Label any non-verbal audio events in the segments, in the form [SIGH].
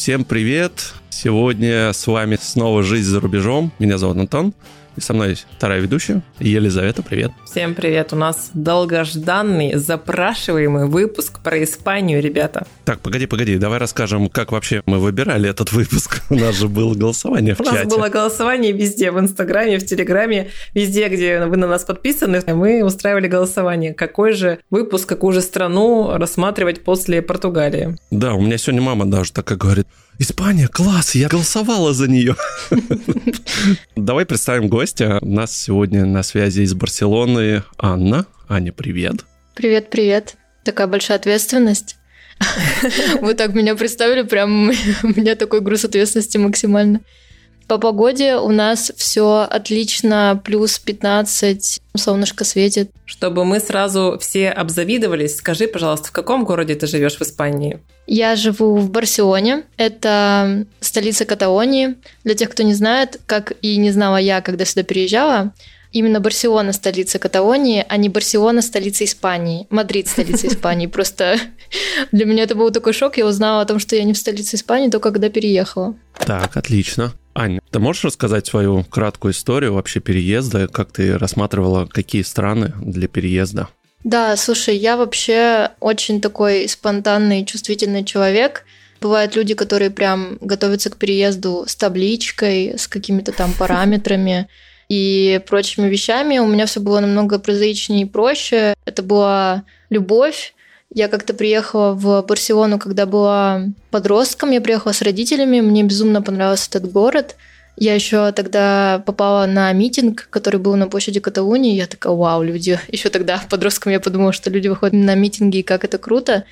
Всем привет! Сегодня с вами снова «Жизнь за рубежом». Меня зовут Антон. И со мной вторая ведущая, Елизавета, привет. Всем привет, у нас долгожданный, запрашиваемый выпуск про Испанию, ребята. Так, погоди, погоди, давай расскажем, как вообще мы выбирали этот выпуск. [LAUGHS] У нас же было голосование в чате. У нас было голосование везде, в Инстаграме, в Телеграме, везде, где вы на нас подписаны, мы устраивали голосование. Какой же выпуск, какую же страну рассматривать после Португалии? Да, у меня сегодня мама даже такая говорит, Испания, класс, я голосовала за нее. [LAUGHS] Давай представим гостя. У нас сегодня на связи из Барселоны Анна. Аня, привет. Привет, привет. Такая большая ответственность. [LAUGHS] Вы так меня представили, прям у меня такой груз ответственности максимально. По погоде у нас все отлично, плюс 15, солнышко светит. Чтобы мы сразу все обзавидовались, скажи, пожалуйста, в каком городе ты живешь в Испании? Я живу в Барселоне, это столица Каталонии. Для тех, кто не знает, как и не знала я, когда сюда переезжала, именно Барселона столица Каталонии, а не Барселона столица Испании. Мадрид столица Испании. Просто для меня это был такой шок. Я узнала о том, что я не в столице Испании, только когда переехала. Так, отлично. Аня, ты можешь рассказать свою краткую историю вообще переезда? Как ты рассматривала, какие страны для переезда? Да, слушай, я вообще очень такой спонтанный, чувствительный человек. Бывают люди, которые прям готовятся к переезду с табличкой, с какими-то там параметрами и прочими вещами. У меня все было намного прозаичнее и проще. Это была любовь. Я как-то приехала в Барселону, когда была подростком. Я приехала с родителями. Мне безумно понравился этот город – я еще тогда попала на митинг, который был на площади Каталунии. Я такая, вау, люди. [LAUGHS] Еще тогда подростком я подумала, что люди выходят на митинги, и как это круто.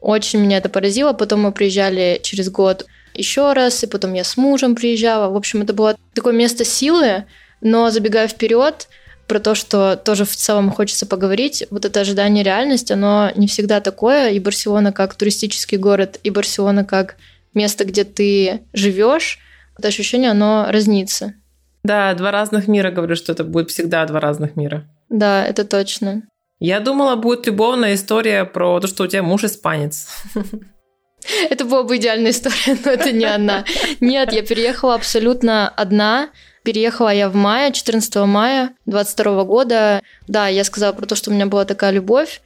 Очень меня это поразило. Потом мы приезжали через год еще раз, и потом я с мужем приезжала. В общем, это было такое место силы, но забегая вперед, про то, что тоже в целом хочется поговорить. Вот это ожидание реальность, оно не всегда такое. И Барселона как туристический город, и Барселона как место, где ты живешь, это ощущение, оно разнится. Да, два разных мира, говорю, что это будет всегда два разных мира. Да, это точно. Я думала, будет любовная история про то, что у тебя муж испанец. Это была бы идеальная история, но это не она. Нет, я переехала абсолютно одна. Переехала я в мае, 14 мая 22 года. Да, я сказала про то, что у меня была такая любовь.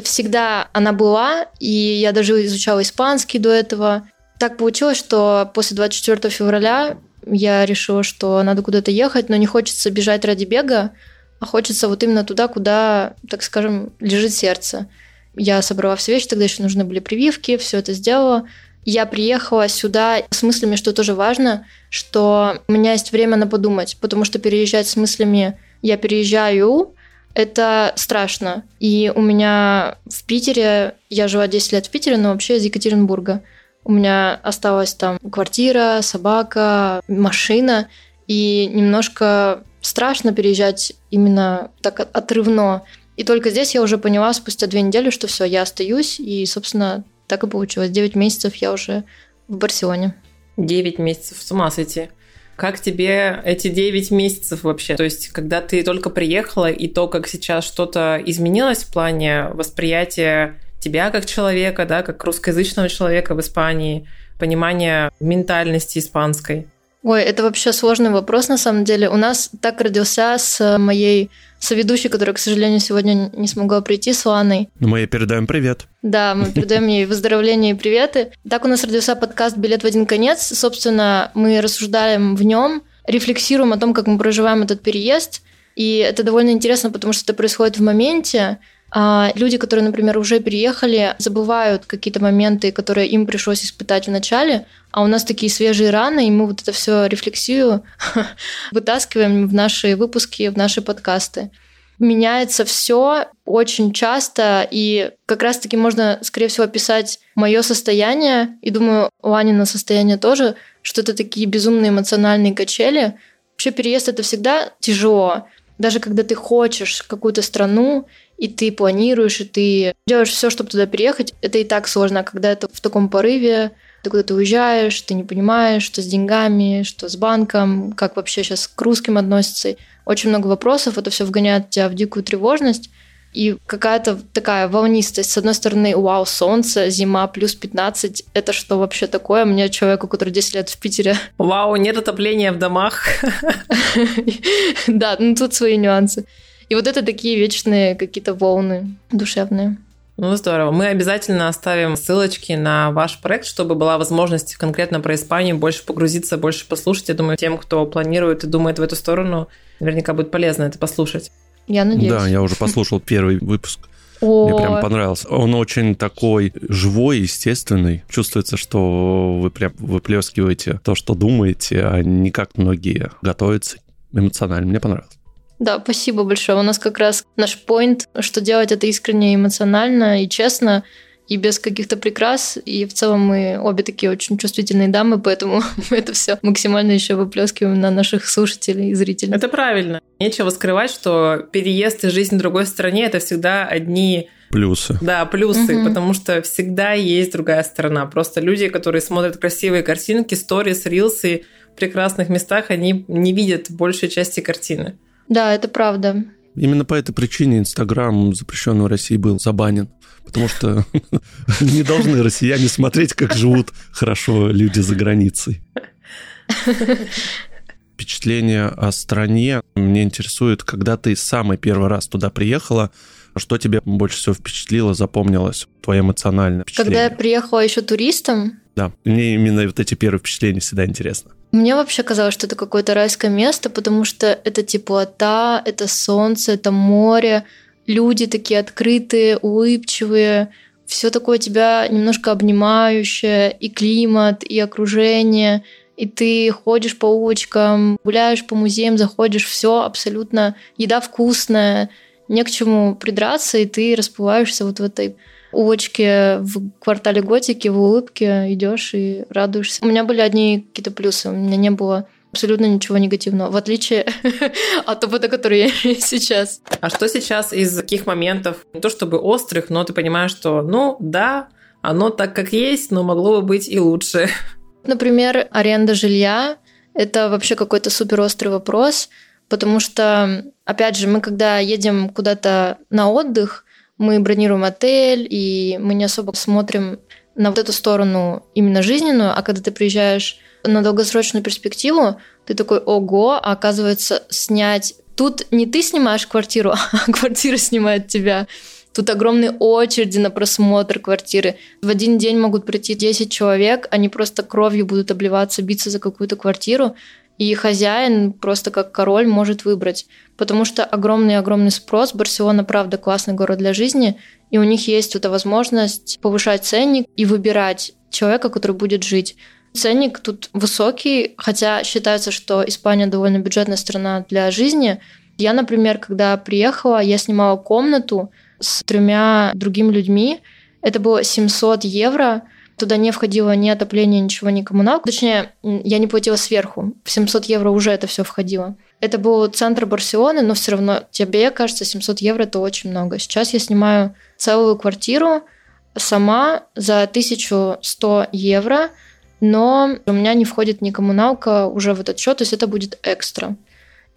Всегда она была, и я даже изучала испанский до этого. Так получилось, что после 24 февраля я решила, что надо куда-то ехать, но не хочется бежать ради бега, а хочется вот именно туда, куда, так скажем, лежит сердце. Я собрала все вещи, тогда еще нужны были прививки, все это сделала. Я приехала сюда с мыслями, что тоже важно, что у меня есть время на подумать, потому что переезжать с мыслями «я переезжаю», это страшно. И у меня в Питере, я жила 10 лет в Питере, но вообще из Екатеринбурга – у меня осталась там квартира, собака, машина, и немножко страшно переезжать именно так отрывно. И только здесь я уже поняла спустя две недели, что все, я остаюсь, и, собственно, так и получилось. Девять месяцев я уже в Барселоне. Девять месяцев, с ума сойти. Как тебе эти девять месяцев вообще? То есть, когда ты только приехала, и то, как сейчас что-то изменилось в плане восприятия тебя как человека, да, как русскоязычного человека в Испании, понимание ментальности испанской? Ой, это вообще сложный вопрос на самом деле. У нас так родился с моей соведущей, которая, к сожалению, сегодня не смогла прийти, с Ланой. Но мы ей передаем привет. Да, мы [LAUGHS] передаем ей выздоровление и приветы. Так у нас родился подкаст «Билет в один конец». Собственно, мы рассуждаем в нем, рефлексируем о том, как мы проживаем этот переезд. И это довольно интересно, потому что это происходит в моменте, а люди, которые, например, уже переехали, забывают какие-то моменты, которые им пришлось испытать в начале, а у нас такие свежие раны, и мы вот это все рефлексию [LAUGHS] вытаскиваем в наши выпуски, в наши подкасты. Меняется все очень часто, и как раз-таки можно, скорее всего, описать мое состояние, и думаю, Ланина состояние тоже, что это такие безумные эмоциональные качели. Вообще переезд это всегда тяжело. Даже когда ты хочешь какую-то страну, и ты планируешь, и ты делаешь все, чтобы туда переехать, это и так сложно. А когда это в таком порыве, ты куда-то уезжаешь, ты не понимаешь, что с деньгами, что с банком, как вообще сейчас к русским относится. Очень много вопросов, это все вгоняет тебя в дикую тревожность. и какая-то такая волнистость. С одной стороны, вау, солнце, зима, плюс 15. Это что вообще такое? Мне человеку, который 10 лет в Питере. [LAUGHS] Вау, нет отопления в домах. [LAUGHS] Да, ну тут свои нюансы. И вот это такие вечные какие-то волны душевные. Ну, здорово. Мы обязательно оставим ссылочки на ваш проект, чтобы была возможность конкретно про Испанию больше погрузиться, больше послушать. Я думаю, тем, кто планирует и думает в эту сторону, наверняка будет полезно это послушать. Я надеюсь. Да, я уже послушал первый выпуск. Мне прям понравился. Он очень такой живой, естественный. Чувствуется, что вы прям выплескиваете то, что думаете, а не как многие готовятся эмоционально. Мне понравилось. Да, спасибо большое. У нас как раз наш поинт, что делать это искренне, эмоционально и честно, и без каких-то прикрас. И в целом мы обе такие очень чувствительные дамы, поэтому [LAUGHS] мы это все максимально еще выплескиваем на наших слушателей и зрителей. Это правильно. Нечего скрывать, что переезд и жизнь в другой стране это всегда одни Плюсы. Да, плюсы, угу. потому что всегда есть другая сторона. Просто люди, которые смотрят красивые картинки, сторис, рилсы в прекрасных местах, они не видят большей части картины. Да, это правда. Именно по этой причине Инстаграм, запрещенный в России, был забанен. Потому что [LAUGHS] не должны россияне смотреть, как живут хорошо люди за границей. Впечатление о стране мне интересует, когда ты самый первый раз туда приехала, что тебе больше всего впечатлило, запомнилось, твое эмоциональное впечатление? Когда я приехала еще туристом. Да, мне именно вот эти первые впечатления всегда интересно. Мне вообще казалось, что это какое-то райское место, потому что это теплота, это солнце, это море, люди такие открытые, улыбчивые, все такое тебя немножко обнимающее, и климат, и окружение, и ты ходишь по улочкам, гуляешь по музеям, заходишь, все абсолютно, еда вкусная, не к чему придраться, и ты расплываешься вот в этой улочке в квартале Готики, в улыбке идешь и радуешься. У меня были одни какие-то плюсы, у меня не было абсолютно ничего негативного, в отличие [LAUGHS] от опыта, который я имею сейчас. А что сейчас из таких моментов, не то чтобы острых, но ты понимаешь, что, ну, да, оно так как есть, но могло бы быть и лучше. [LAUGHS] Например, аренда жилья – это вообще какой-то супер острый вопрос, потому что, опять же, мы когда едем куда-то на отдых, мы бронируем отель, и мы не особо смотрим на вот эту сторону именно жизненную, а когда ты приезжаешь на долгосрочную перспективу, ты такой, ого, а оказывается, снять... Тут не ты снимаешь квартиру, [LAUGHS] а квартира снимает тебя. Тут огромные очереди на просмотр квартиры. В один день могут прийти 10 человек, они просто кровью будут обливаться, биться за какую-то квартиру и хозяин просто как король может выбрать, потому что огромный-огромный спрос. Барселона, правда, классный город для жизни, и у них есть эта возможность повышать ценник и выбирать человека, который будет жить. Ценник тут высокий, хотя считается, что Испания довольно бюджетная страна для жизни. Я, например, когда приехала, я снимала комнату с тремя другими людьми. Это было 700 евро, Туда не входило ни отопление, ничего, ни коммуналка. Точнее, я не платила сверху. В 700 евро уже это все входило. Это был центр Барселоны, но все равно тебе кажется 700 евро это очень много. Сейчас я снимаю целую квартиру сама за 1100 евро, но у меня не входит ни коммуналка уже в этот счет, то есть это будет экстра.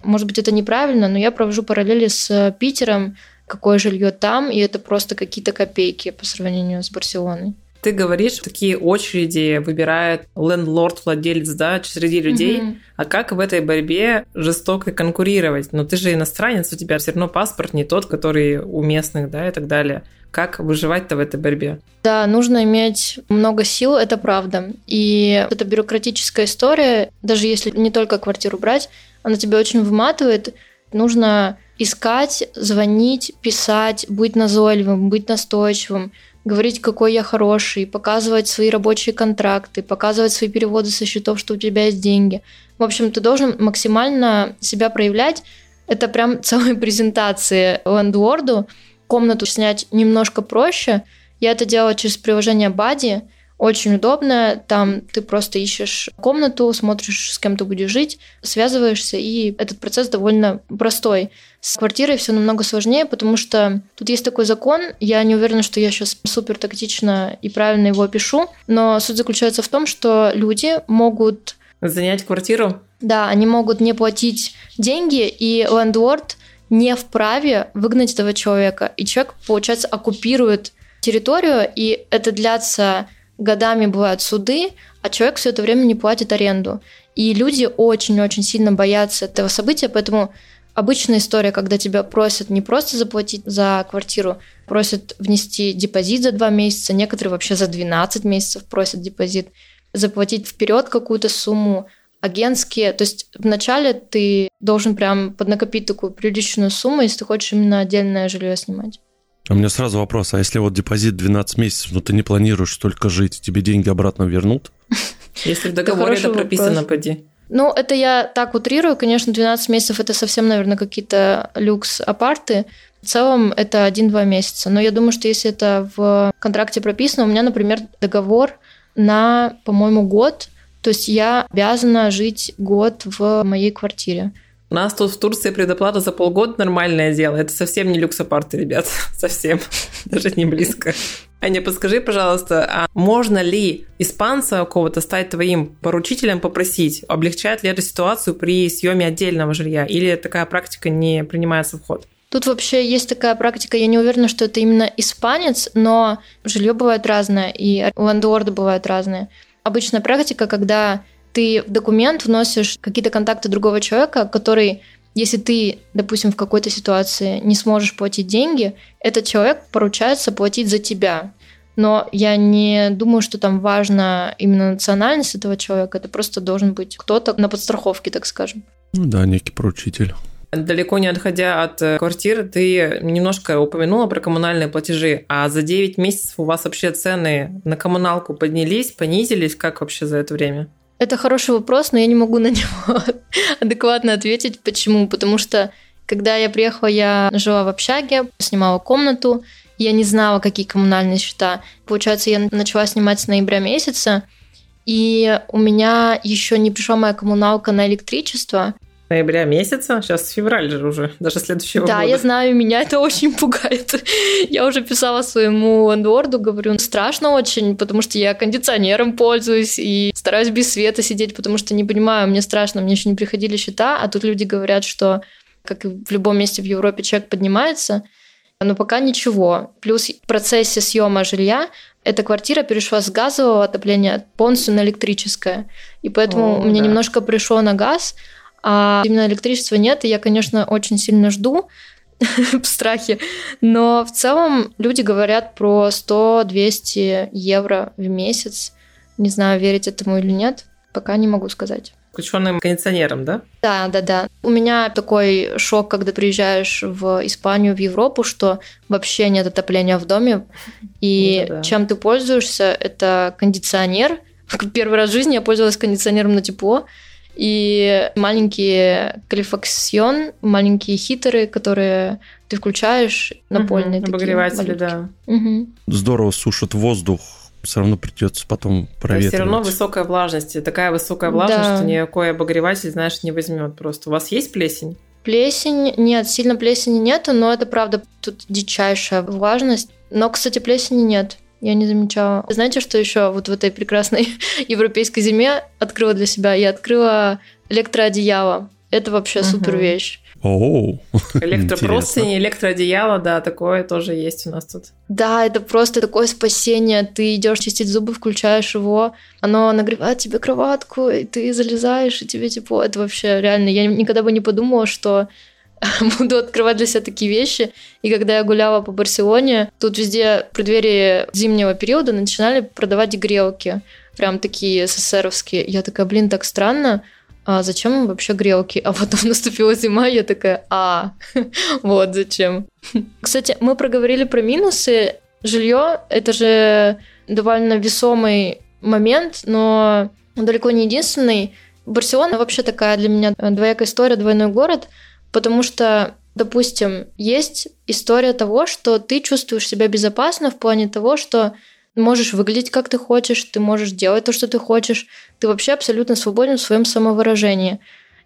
Может быть, это неправильно, но я провожу параллели с Питером, какое жилье там, и это просто какие-то копейки по сравнению с Барселоной. Ты говоришь, такие очереди выбирает лендлорд, владелец, да, среди людей. Mm-hmm. А как в этой борьбе жестоко конкурировать? Но ну, ты же иностранец, у тебя все равно паспорт не тот, который у местных, да, и так далее. Как выживать-то в этой борьбе? Да, нужно иметь много сил, это правда. И эта бюрократическая история, даже если не только квартиру брать, она тебя очень выматывает. Нужно искать, звонить, писать, быть назойливым, быть настойчивым, говорить, какой я хороший, показывать свои рабочие контракты, показывать свои переводы со счетов, что у тебя есть деньги. В общем, ты должен максимально себя проявлять. Это прям [LAUGHS] целые презентации лендлорду. Комнату снять немножко проще. Я это делала через приложение Buddy. Очень удобно. Там ты просто ищешь комнату, смотришь, с кем ты будешь жить, связываешься, и этот процесс довольно простой. С квартирой все намного сложнее, потому что тут есть такой закон. Я не уверена, что я сейчас супер тактично и правильно его опишу, но суть заключается в том, что люди могут занять квартиру. Да, они могут не платить деньги, и лендлорд не вправе выгнать этого человека. И человек, получается, оккупирует территорию, и это длятся годами бывают суды, а человек все это время не платит аренду. И люди очень-очень сильно боятся этого события, поэтому обычная история, когда тебя просят не просто заплатить за квартиру, просят внести депозит за два месяца, некоторые вообще за 12 месяцев просят депозит, заплатить вперед какую-то сумму, агентские. То есть вначале ты должен прям поднакопить такую приличную сумму, если ты хочешь именно отдельное жилье снимать. А у меня сразу вопрос, а если вот депозит 12 месяцев, но ты не планируешь столько жить, тебе деньги обратно вернут? [LAUGHS] Если в договоре это прописано, поди. Ну, это я так утрирую. Конечно, 12 месяцев это совсем, наверное, какие-то люкс-апарты. В целом это 1-2 месяца. Но я думаю, что если это в контракте прописано, у меня, например, договор на, по-моему, год. То есть я обязана жить год в моей квартире. У нас тут в Турции предоплата за полгода нормальное дело. Это совсем не люксопарты, ребят. [LAUGHS] Совсем. Даже не близко. Аня, подскажи, пожалуйста, а можно ли испанца кого-то стать твоим поручителем, попросить? Облегчает ли это ситуацию при съеме отдельного жилья? Или такая практика не принимается в ход? Тут вообще есть такая практика, я не уверена, что это именно испанец, но жилье бывает разное, и ландорды бывают разные. Обычная практика, когда ты в документ вносишь какие-то контакты другого человека, который, если ты, допустим, в какой-то ситуации не сможешь платить деньги, этот человек поручается платить за тебя. Но я не думаю, что там важна именно национальность этого человека. Это просто должен быть кто-то на подстраховке, так скажем. Ну да, некий поручитель. Далеко не отходя от э, квартиры, ты немножко упомянула про коммунальные платежи. А за 9 месяцев у вас вообще цены на коммуналку поднялись, понизились? Как вообще за это время? Это хороший вопрос, но я не могу на него [LAUGHS] адекватно ответить. Почему? Потому что когда я приехала, я жила в общаге, снимала комнату, я не знала, какие коммунальные счета. Получается, я начала снимать с ноября месяца, и у меня еще не пришла моя коммуналка на электричество ноября месяца, сейчас февраль же уже, даже следующего да, года. Да, я знаю, меня это [LAUGHS] очень пугает. Я уже писала своему лендворду, говорю, страшно очень, потому что я кондиционером пользуюсь и стараюсь без света сидеть, потому что не понимаю, мне страшно, мне еще не приходили счета, а тут люди говорят, что как и в любом месте в Европе чек поднимается, но пока ничего. Плюс в процессе съема жилья эта квартира перешла с газового отопления полностью на электрическое. И поэтому О, мне да. немножко пришло на газ, а именно электричества нет, и я, конечно, очень сильно жду [LAUGHS] в страхе, но в целом люди говорят про 100-200 евро в месяц. Не знаю, верить этому или нет, пока не могу сказать. Включенным кондиционером, да? Да, да, да. У меня такой шок, когда приезжаешь в Испанию, в Европу, что вообще нет отопления в доме. И ну, да. чем ты пользуешься, это кондиционер. [LAUGHS] Первый раз в жизни я пользовалась кондиционером на тепло и маленькие калифаксион, маленькие хитеры, которые ты включаешь напольные. Угу, обогреватели, да. Угу. Здорово сушат воздух, все равно придется потом проветривать. Все равно высокая влажность. Такая высокая влажность, да. что никакой обогреватель, знаешь, не возьмет просто. У вас есть плесень? Плесень, нет, сильно плесени нету, но это правда тут дичайшая влажность. Но, кстати, плесени нет. Я не замечала. Знаете, что еще вот в этой прекрасной [LAUGHS] европейской зиме открыла для себя? Я открыла электроодеяло. Это вообще угу. супер вещь. Оу, [LAUGHS] Электропростыни, электроодеяло, да, такое тоже есть у нас тут. Да, это просто такое спасение. Ты идешь чистить зубы, включаешь его, оно нагревает тебе кроватку, и ты залезаешь, и тебе тепло. Это вообще реально. Я никогда бы не подумала, что [LAUGHS] буду открывать для себя такие вещи. И когда я гуляла по Барселоне, тут везде в преддверии зимнего периода начинали продавать грелки. Прям такие СССРовские. Я такая, блин, так странно. А зачем им вообще грелки? А потом [LAUGHS] наступила зима, и я такая, а, [LAUGHS] вот зачем. Кстати, мы проговорили про минусы. Жилье — это же довольно весомый момент, но далеко не единственный. Барселона вообще такая для меня двоякая история, двойной город — Потому что, допустим, есть история того, что ты чувствуешь себя безопасно в плане того, что можешь выглядеть как ты хочешь, ты можешь делать то, что ты хочешь, ты вообще абсолютно свободен в своем самовыражении.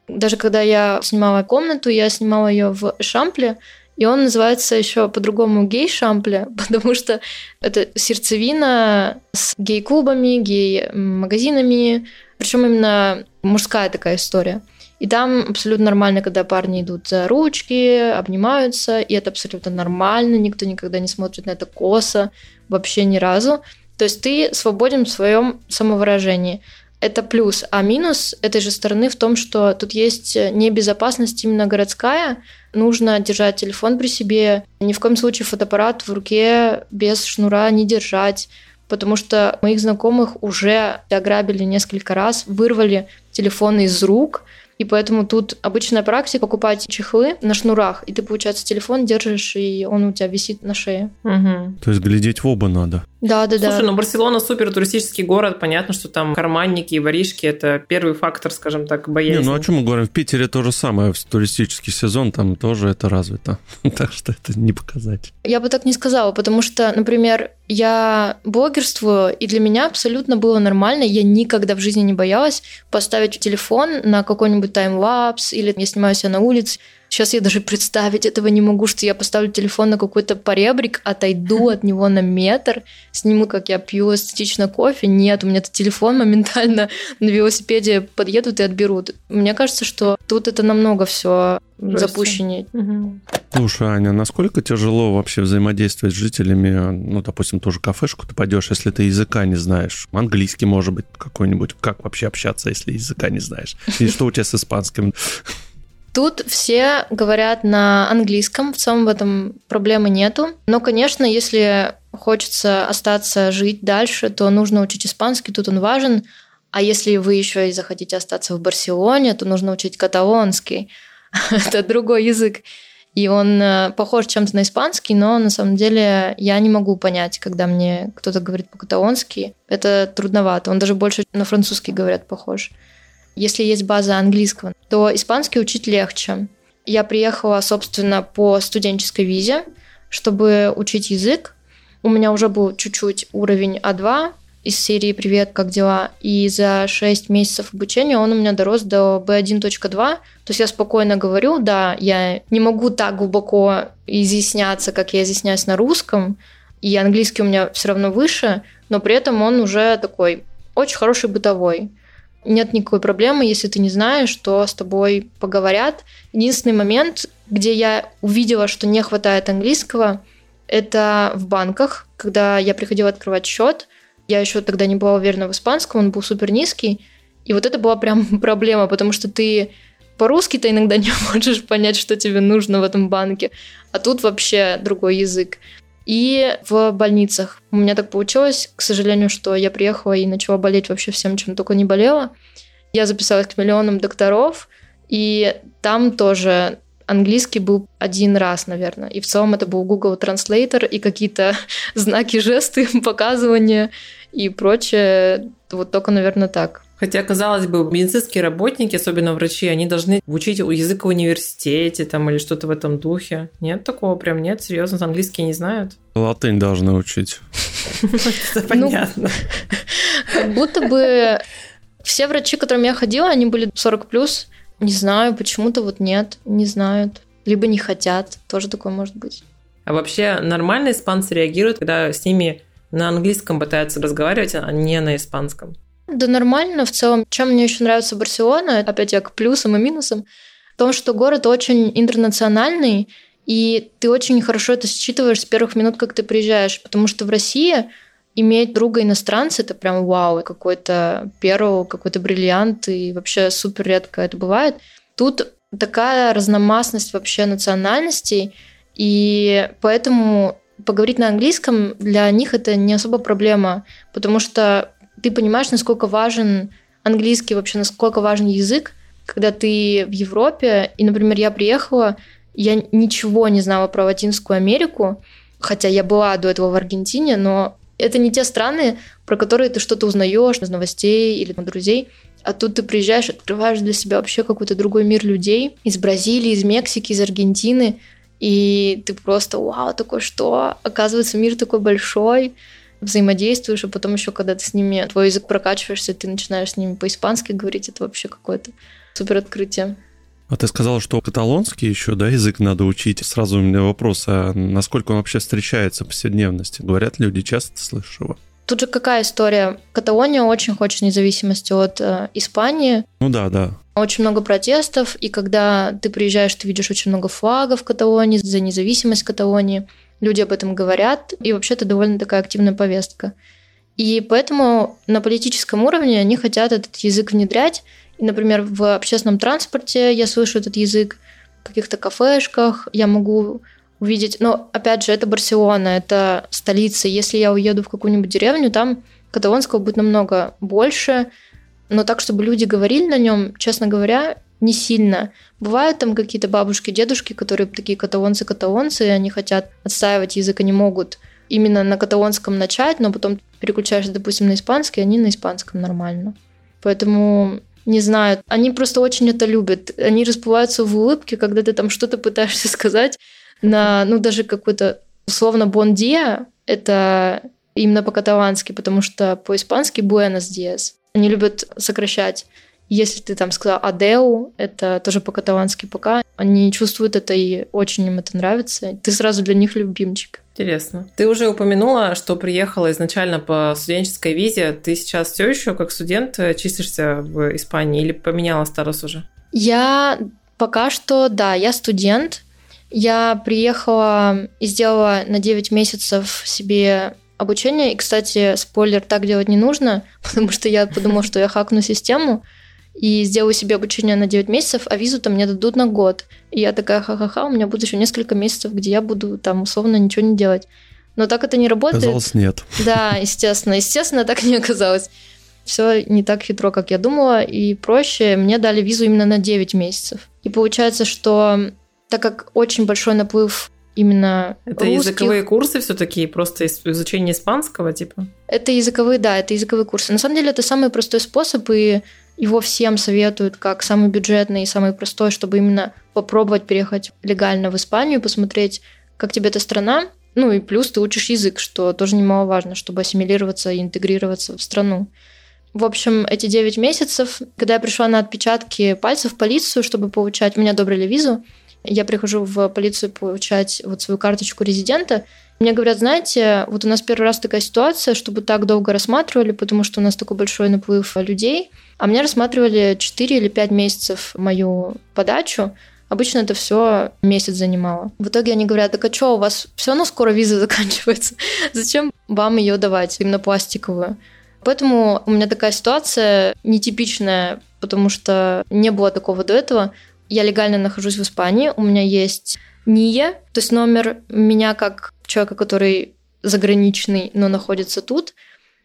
Даже когда я снимала комнату, я снимала ее в Шампле, и он называется еще по-другому гей-шампле, [LAUGHS] потому что это сердцевина с гей-клубами, гей-магазинами, причем именно мужская такая история. И там абсолютно нормально, когда парни идут за ручки, обнимаются, и это абсолютно нормально, никто никогда не смотрит на это косо, вообще ни разу. То есть ты свободен в своем самовыражении. Это плюс. А минус этой же стороны в том, что тут есть небезопасность именно городская. Нужно держать телефон при себе. Ни в коем случае фотоаппарат в руке без шнура не держать потому что моих знакомых уже ограбили несколько раз, вырвали телефоны из рук, и поэтому тут обычная практика покупать чехлы на шнурах, и ты, получается, телефон держишь, и он у тебя висит на шее. Угу. То есть глядеть в оба надо. Да, да, Слушай, да. ну Барселона супер туристический город, понятно, что там карманники и воришки это первый фактор, скажем так, боязни. Не, ну о чем мы говорим? В Питере то же самое, в туристический сезон там тоже это развито. [LAUGHS] так что это не показать. Я бы так не сказала, потому что, например, я блогерствую, и для меня абсолютно было нормально, я никогда в жизни не боялась поставить телефон на какой-нибудь таймлапс, или я снимаю себя на улице, Сейчас я даже представить этого не могу, что я поставлю телефон на какой-то поребрик, отойду от него на метр, сниму, как я пью эстетично кофе. Нет, у меня этот телефон моментально [LAUGHS] на велосипеде подъедут и отберут. Мне кажется, что тут это намного все запущеннее. Угу. Слушай, Аня, насколько тяжело вообще взаимодействовать с жителями? Ну, допустим, тоже кафешку ты пойдешь, если ты языка не знаешь. Английский, может быть, какой-нибудь. Как вообще общаться, если языка не знаешь? И что у тебя с испанским? Тут все говорят на английском, в целом в этом проблемы нету. Но, конечно, если хочется остаться жить дальше, то нужно учить испанский, тут он важен. А если вы еще и захотите остаться в Барселоне, то нужно учить каталонский. [LAUGHS] Это другой язык. И он э, похож чем-то на испанский, но на самом деле я не могу понять, когда мне кто-то говорит по-каталонски. Это трудновато. Он даже больше на французский говорят похож. Если есть база английского, то испанский учить легче. Я приехала, собственно, по студенческой визе, чтобы учить язык. У меня уже был чуть-чуть уровень А2 из серии «Привет, как дела?» И за 6 месяцев обучения он у меня дорос до B1.2. То есть я спокойно говорю, да, я не могу так глубоко изъясняться, как я изъясняюсь на русском, и английский у меня все равно выше, но при этом он уже такой очень хороший бытовой нет никакой проблемы, если ты не знаешь, что с тобой поговорят. Единственный момент, где я увидела, что не хватает английского, это в банках, когда я приходила открывать счет. Я еще тогда не была уверена в испанском, он был супер низкий. И вот это была прям [LAUGHS] проблема, потому что ты по-русски-то иногда [LAUGHS] не можешь понять, что тебе нужно в этом банке, а тут вообще другой язык. И в больницах. У меня так получилось, к сожалению, что я приехала и начала болеть вообще всем, чем только не болела. Я записалась к миллионам докторов, и там тоже английский был один раз, наверное. И в целом это был Google Translator и какие-то [LAUGHS] знаки, жесты, [LAUGHS] показывания и прочее. Вот только, наверное, так. Хотя, казалось бы, медицинские работники, особенно врачи, они должны учить язык в университете там, или что-то в этом духе. Нет такого прям? Нет? Серьезно, английский не знают? Латынь должны учить. [LAUGHS] Это понятно. Как будто бы все врачи, к которым я ходила, они были 40 плюс. Не знаю, почему-то вот нет, не знают. Либо не хотят, тоже такое может быть. А вообще нормально испанцы реагируют, когда с ними на английском пытаются разговаривать, а не на испанском? Да нормально в целом. Чем мне еще нравится Барселона, опять я к плюсам и минусам, в том, что город очень интернациональный, и ты очень хорошо это считываешь с первых минут, как ты приезжаешь, потому что в России иметь друга иностранца это прям вау, какой-то перл, какой-то бриллиант, и вообще супер редко это бывает. Тут такая разномастность вообще национальностей, и поэтому поговорить на английском для них это не особо проблема, потому что ты понимаешь, насколько важен английский, вообще насколько важен язык, когда ты в Европе, и, например, я приехала, я ничего не знала про Латинскую Америку, хотя я была до этого в Аргентине, но это не те страны, про которые ты что-то узнаешь из новостей или от друзей. А тут ты приезжаешь, открываешь для себя вообще какой-то другой мир людей из Бразилии, из Мексики, из Аргентины, и ты просто, вау, такой что? Оказывается, мир такой большой, взаимодействуешь, а потом еще, когда ты с ними, твой язык прокачиваешься, ты начинаешь с ними по-испански говорить, это вообще какое-то супер открытие. А ты сказала, что каталонский еще, да, язык надо учить. Сразу у меня вопрос, а насколько он вообще встречается в повседневности? Говорят люди, часто слышишь его? Тут же какая история? Каталония очень хочет независимости от э, Испании. Ну да, да. очень много протестов, и когда ты приезжаешь, ты видишь очень много флагов Каталонии за независимость Каталонии. Люди об этом говорят, и вообще это довольно такая активная повестка. И поэтому на политическом уровне они хотят этот язык внедрять. И, например, в общественном транспорте я слышу этот язык, в каких-то кафешках я могу увидеть. Но, опять же, это Барселона, это столица. Если я уеду в какую-нибудь деревню, там каталонского будет намного больше, но так, чтобы люди говорили на нем, честно говоря, не сильно. Бывают там какие-то бабушки, дедушки, которые такие каталонцы-каталонцы, и они хотят отстаивать язык, они могут именно на каталонском начать, но потом переключаешься, допустим, на испанский, они на испанском нормально. Поэтому не знаю, они просто очень это любят. Они расплываются в улыбке, когда ты там что-то пытаешься [LAUGHS] сказать на, ну, даже какой-то условно «бондия», это именно по-каталански, потому что по-испански «буэнос диас». Они любят сокращать. Если ты там сказал «адеу», это тоже по-каталански «пока», они чувствуют это и очень им это нравится. Ты сразу для них любимчик. Интересно. Ты уже упомянула, что приехала изначально по студенческой визе. Ты сейчас все еще как студент числишься в Испании или поменяла статус уже? Я пока что, да, я студент. Я приехала и сделала на 9 месяцев себе обучение. И, кстати, спойлер, так делать не нужно, [LAUGHS] потому что я подумала, что я хакну систему и сделаю себе обучение на 9 месяцев, а визу-то мне дадут на год. И я такая, ха-ха-ха, у меня будет еще несколько месяцев, где я буду там условно ничего не делать. Но так это не работает. Оказалось, нет. Да, естественно. Естественно, так не оказалось. Все не так хитро, как я думала, и проще. Мне дали визу именно на 9 месяцев. И получается, что так как очень большой наплыв именно Это русских. языковые курсы все таки просто изучение испанского, типа? Это языковые, да, это языковые курсы. На самом деле это самый простой способ, и его всем советуют как самый бюджетный и самый простой, чтобы именно попробовать переехать легально в Испанию, посмотреть, как тебе эта страна. Ну и плюс ты учишь язык, что тоже немаловажно, чтобы ассимилироваться и интегрироваться в страну. В общем, эти 9 месяцев, когда я пришла на отпечатки пальцев в полицию, чтобы получать, меня одобрили визу, я прихожу в полицию получать вот свою карточку резидента. Мне говорят, знаете, вот у нас первый раз такая ситуация, чтобы так долго рассматривали, потому что у нас такой большой наплыв людей. А меня рассматривали 4 или 5 месяцев мою подачу. Обычно это все месяц занимало. В итоге они говорят, так а что, у вас все равно скоро виза [LAUGHS] заканчивается. Зачем вам ее давать, именно пластиковую? Поэтому у меня такая ситуация нетипичная, потому что не было такого до этого. Я легально нахожусь в Испании, у меня есть НИЕ, то есть номер меня как человека, который заграничный, но находится тут,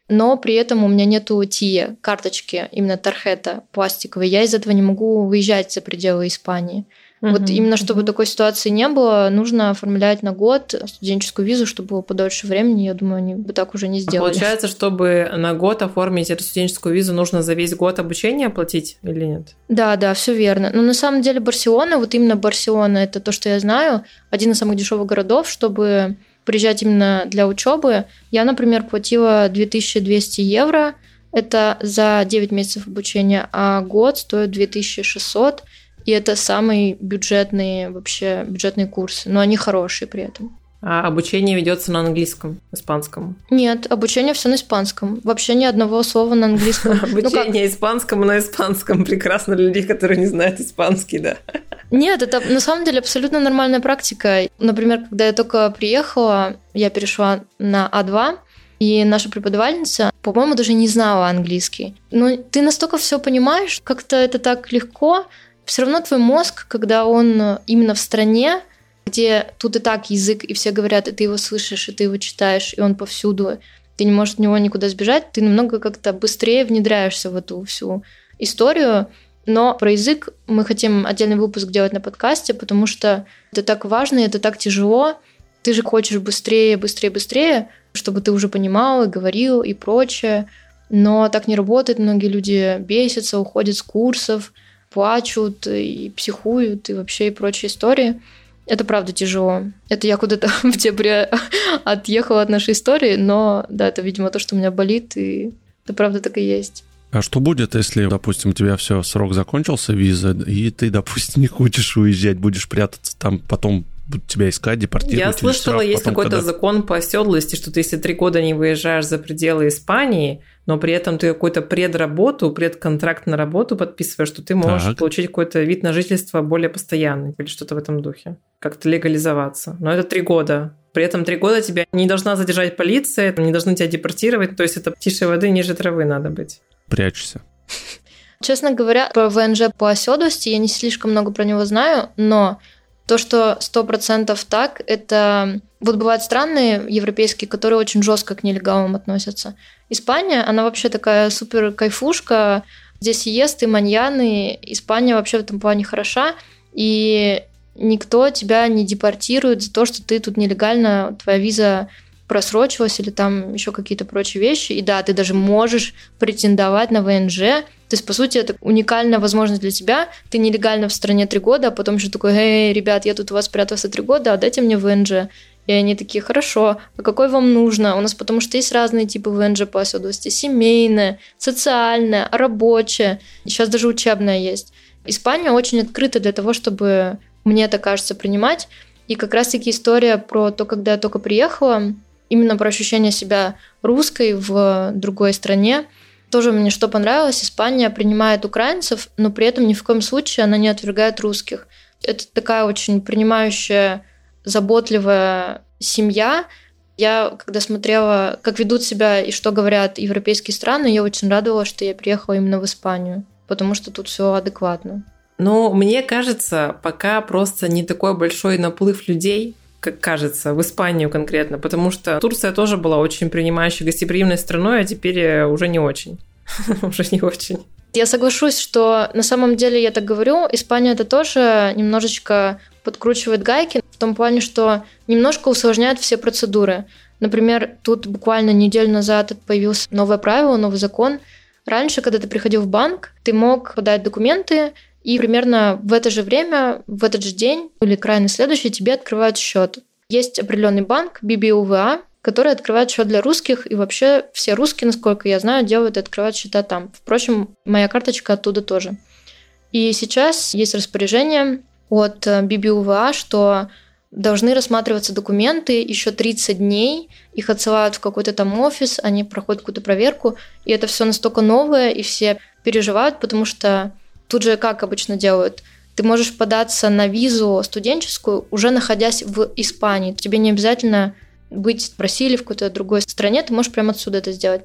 но при этом у меня нету ТИЕ, карточки, именно тархета пластиковой. Я из этого не могу выезжать за пределы Испании. Угу, вот именно чтобы угу. такой ситуации не было, нужно оформлять на год студенческую визу, чтобы было подольше времени. Я думаю, они бы так уже не сделали. А получается, чтобы на год оформить эту студенческую визу, нужно за весь год обучения платить или нет? Да, да, все верно. Но на самом деле Барселона, вот именно Барселона, это то, что я знаю, один из самых дешевых городов, чтобы приезжать именно для учебы. Я, например, платила 2200 евро. Это за 9 месяцев обучения, а год стоит 2600 и это самые бюджетные вообще бюджетные курсы, но они хорошие при этом. А обучение ведется на английском, испанском? Нет, обучение все на испанском. Вообще ни одного слова на английском. [LAUGHS] Обучение испанскому на испанском. Прекрасно для людей, которые не знают испанский, да. Нет, это на самом деле абсолютно нормальная практика. Например, когда я только приехала, я перешла на А2, и наша преподавательница, по-моему, даже не знала английский. Но ты настолько все понимаешь, как-то это так легко, все равно твой мозг, когда он именно в стране, где тут и так язык, и все говорят, и ты его слышишь, и ты его читаешь, и он повсюду, ты не можешь от него никуда сбежать, ты намного как-то быстрее внедряешься в эту всю историю. Но про язык мы хотим отдельный выпуск делать на подкасте, потому что это так важно, это так тяжело. Ты же хочешь быстрее, быстрее, быстрее, чтобы ты уже понимал и говорил и прочее. Но так не работает. Многие люди бесятся, уходят с курсов – плачут и психуют и вообще и прочие истории. Это правда тяжело. Это я куда-то [LAUGHS] в декабре отъехала от нашей истории, но да, это, видимо, то, что у меня болит, и это правда так и есть. А что будет, если, допустим, у тебя все, срок закончился, виза, и ты, допустим, [LAUGHS] не хочешь уезжать, будешь прятаться там, потом будут тебя искать, депортировать. Я слышала, есть какой-то закон по оседлости, что ты если три года не выезжаешь за пределы Испании, но при этом ты какую-то предработу, предконтракт на работу подписываешь, что ты можешь так. получить какой-то вид на жительство более постоянный или что-то в этом духе. Как-то легализоваться. Но это три года. При этом три года тебя не должна задержать полиция, не должны тебя депортировать, то есть это тише воды, ниже травы надо быть. Прячься. Честно говоря, про ВНЖ по оседлости я не слишком много про него знаю, но то, что сто процентов так, это вот бывают страны европейские, которые очень жестко к нелегалам относятся. Испания, она вообще такая супер кайфушка. Здесь ест и маньяны. Испания вообще в этом плане хороша. И никто тебя не депортирует за то, что ты тут нелегально, твоя виза просрочилась или там еще какие-то прочие вещи. И да, ты даже можешь претендовать на ВНЖ. То есть, по сути, это уникальная возможность для тебя. Ты нелегально в стране три года, а потом еще такой, эй, ребят, я тут у вас прятался три года, а дайте мне ВНЖ. И они такие, хорошо, а какой вам нужно? У нас потому что есть разные типы ВНЖ по оседлости. Семейная, социальная, рабочая. Сейчас даже учебная есть. Испания очень открыта для того, чтобы, мне это кажется, принимать. И как раз-таки история про то, когда я только приехала, именно про ощущение себя русской в другой стране. Тоже мне что понравилось, Испания принимает украинцев, но при этом ни в коем случае она не отвергает русских. Это такая очень принимающая, заботливая семья. Я, когда смотрела, как ведут себя и что говорят европейские страны, я очень радовалась, что я приехала именно в Испанию, потому что тут все адекватно. Но мне кажется, пока просто не такой большой наплыв людей, как кажется, в Испанию конкретно, потому что Турция тоже была очень принимающей гостеприимной страной, а теперь э, уже не очень. [LAUGHS] уже не очень. Я соглашусь, что на самом деле я так говорю, Испания это тоже немножечко подкручивает гайки в том плане, что немножко усложняет все процедуры. Например, тут буквально неделю назад появилось новое правило, новый закон. Раньше, когда ты приходил в банк, ты мог подать документы, и примерно в это же время, в этот же день или крайне следующий тебе открывают счет. Есть определенный банк BBVA, который открывает счет для русских, и вообще все русские, насколько я знаю, делают и открывают счета там. Впрочем, моя карточка оттуда тоже. И сейчас есть распоряжение от BBVA, что должны рассматриваться документы еще 30 дней, их отсылают в какой-то там офис, они проходят какую-то проверку, и это все настолько новое, и все переживают, потому что Тут же как обычно делают? Ты можешь податься на визу студенческую, уже находясь в Испании. Тебе не обязательно быть в России или в какой-то другой стране, ты можешь прямо отсюда это сделать.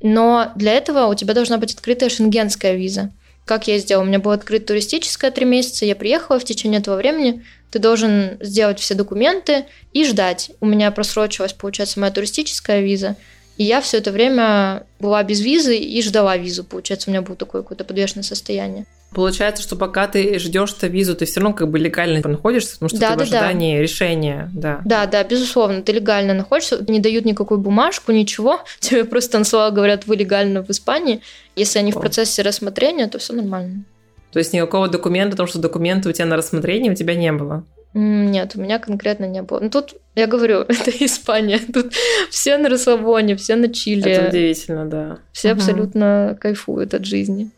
Но для этого у тебя должна быть открытая шенгенская виза. Как я сделала? У меня была открыта туристическая три месяца, я приехала в течение этого времени, ты должен сделать все документы и ждать. У меня просрочилась, получается, моя туристическая виза, и я все это время была без визы и ждала визу. Получается, у меня было такое какое-то подвешенное состояние. Получается, что пока ты ждешь эту визу, ты все равно как бы легально находишься, потому что да, ты да, в ожидании да. решения. Да. да, да, безусловно, ты легально находишься, не дают никакую бумажку, ничего. [LAUGHS] Тебе просто на слова говорят, вы легально в Испании. Если они О. в процессе рассмотрения, то все нормально. То есть никакого документа, потому что документы у тебя на рассмотрении у тебя не было? Нет, у меня конкретно не было. Ну тут, я говорю, [LAUGHS] это Испания. [LAUGHS] Тут все на расслабоне, все на чили. Это удивительно, да. Все угу. абсолютно кайфуют от жизни.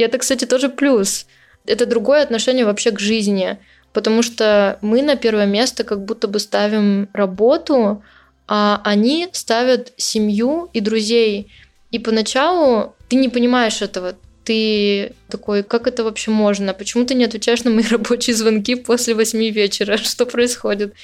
И это, кстати, тоже плюс. Это другое отношение вообще к жизни. Потому что мы на первое место как будто бы ставим работу, а они ставят семью и друзей. И поначалу ты не понимаешь этого ты такой, как это вообще можно? Почему ты не отвечаешь на мои [LAUGHS] рабочие звонки после восьми вечера? Что происходит?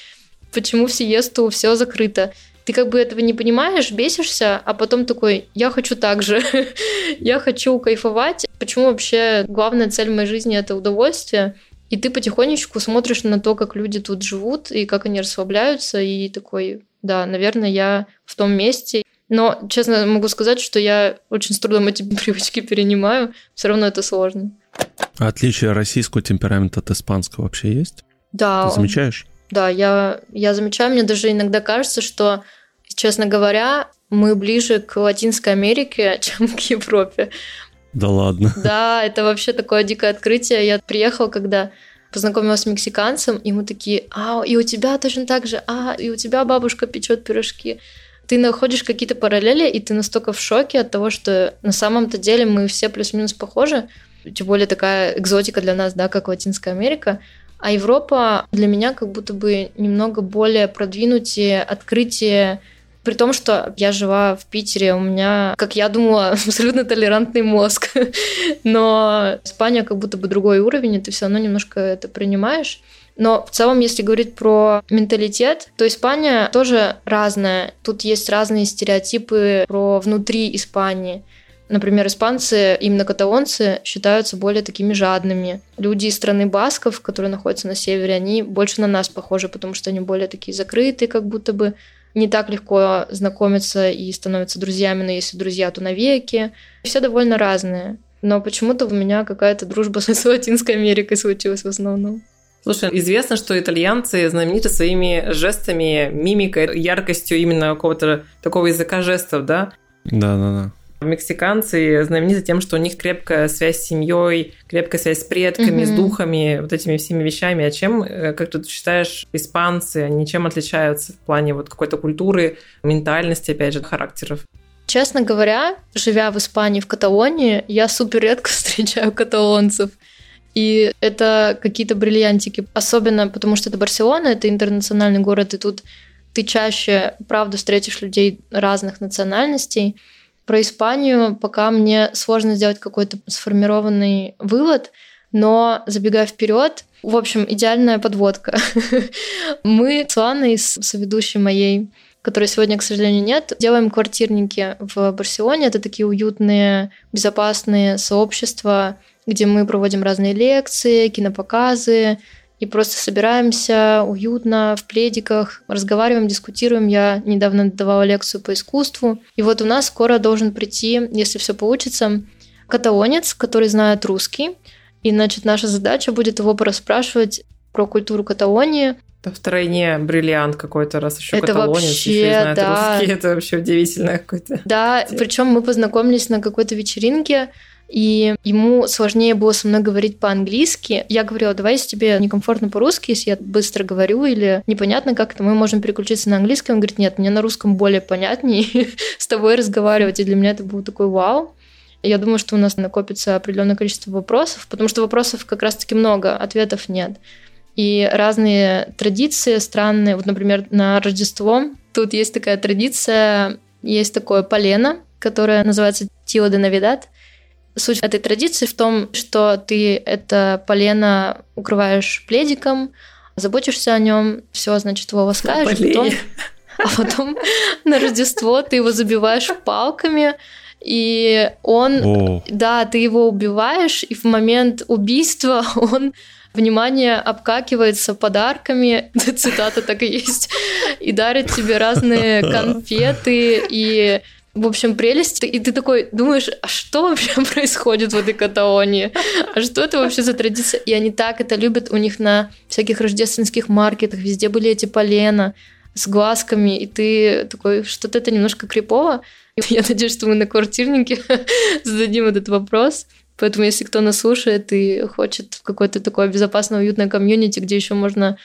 Почему в сиесту все закрыто? Ты как бы этого не понимаешь, бесишься, а потом такой, я хочу так же, [LAUGHS] я хочу кайфовать. Почему вообще главная цель моей жизни это удовольствие? И ты потихонечку смотришь на то, как люди тут живут, и как они расслабляются, и такой, да, наверное, я в том месте, но, честно, могу сказать, что я очень с трудом эти [LAUGHS] привычки перенимаю. Все равно это сложно. А отличие российского темперамента от испанского вообще есть? Да. Ты замечаешь? Да, я, я замечаю. Мне даже иногда кажется, что, честно говоря, мы ближе к Латинской Америке, [LAUGHS] чем к Европе. Да ладно. Да, это вообще такое дикое открытие. Я приехала, когда познакомилась с мексиканцем, и мы такие, а, и у тебя точно так же, а, и у тебя бабушка печет пирожки ты находишь какие-то параллели, и ты настолько в шоке от того, что на самом-то деле мы все плюс-минус похожи, тем более такая экзотика для нас, да, как Латинская Америка, А Европа для меня как будто бы немного более продвинутее, открытие при том, что я жила в Питере, у меня, как я думала, [LAUGHS] абсолютно толерантный мозг. [LAUGHS] Но Испания как будто бы другой уровень, и ты все равно немножко это принимаешь. Но в целом, если говорить про менталитет, то Испания тоже разная. Тут есть разные стереотипы про внутри Испании. Например, испанцы, именно каталонцы, считаются более такими жадными. Люди из страны басков, которые находятся на севере, они больше на нас похожи, потому что они более такие закрытые, как будто бы не так легко знакомиться и становятся друзьями, но если друзья, то навеки. Все довольно разные. Но почему-то у меня какая-то дружба [LAUGHS] с Латинской Америкой случилась в основном. Слушай, известно, что итальянцы знамениты своими жестами, мимикой, яркостью именно какого-то такого языка жестов, да? Да, да, да. Мексиканцы знамениты тем, что у них крепкая связь с семьей, крепкая связь с предками, mm-hmm. с духами, вот этими всеми вещами. А чем, э, как ты считаешь, испанцы, они чем отличаются в плане вот какой-то культуры, ментальности, опять же, характеров? Честно говоря, живя в Испании, в Каталонии, я супер редко [LAUGHS] встречаю каталонцев. И это какие-то бриллиантики. Особенно потому, что это Барселона, это интернациональный город, и тут ты чаще, правда, встретишь людей разных национальностей. Про Испанию пока мне сложно сделать какой-то сформированный вывод, но забегая вперед, в общем, идеальная подводка. [LAUGHS] Мы с Ланой, с соведущей моей, которой сегодня, к сожалению, нет, делаем квартирники в Барселоне. Это такие уютные, безопасные сообщества, где мы проводим разные лекции, кинопоказы, и просто собираемся уютно в пледиках, разговариваем, дискутируем. Я недавно давала лекцию по искусству. И вот у нас скоро должен прийти, если все получится, каталонец, который знает русский. И, значит, наша задача будет его пораспрашивать про культуру Каталонии. Это втройне бриллиант какой-то, раз еще это каталонец, вообще, еще и знает да. русский. [LAUGHS] Это вообще удивительно какой-то. Да, причем мы познакомились на какой-то вечеринке, и ему сложнее было со мной говорить по-английски. Я говорила, давай, если тебе некомфортно по-русски, если я быстро говорю или непонятно как-то, мы можем переключиться на английский. Он говорит, нет, мне на русском более понятнее [LAUGHS] с тобой разговаривать. И для меня это был такой вау. Я думаю, что у нас накопится определенное количество вопросов, потому что вопросов как раз-таки много, ответов нет. И разные традиции странные. Вот, например, на Рождество тут есть такая традиция, есть такое полено, которое называется Тио де Навидат. Суть этой традиции в том, что ты это полено укрываешь пледиком, заботишься о нем, все, значит, его ласкаешь, потом, а потом на Рождество ты его забиваешь палками, и он, О. да, ты его убиваешь, и в момент убийства он внимание обкакивается подарками, [LAUGHS] цитата так и есть, и дарит тебе разные [LAUGHS] конфеты и в общем, прелесть. И ты такой думаешь, а что вообще [LAUGHS] происходит в этой Каталонии? А что это вообще за традиция? И они так это любят. У них на всяких рождественских маркетах везде были эти полена с глазками, и ты такой, что-то это немножко крипово. [LAUGHS] Я надеюсь, что мы на квартирнике [LAUGHS] зададим этот вопрос. Поэтому, если кто нас слушает и хочет в какое-то такое безопасное, уютное комьюнити, где еще можно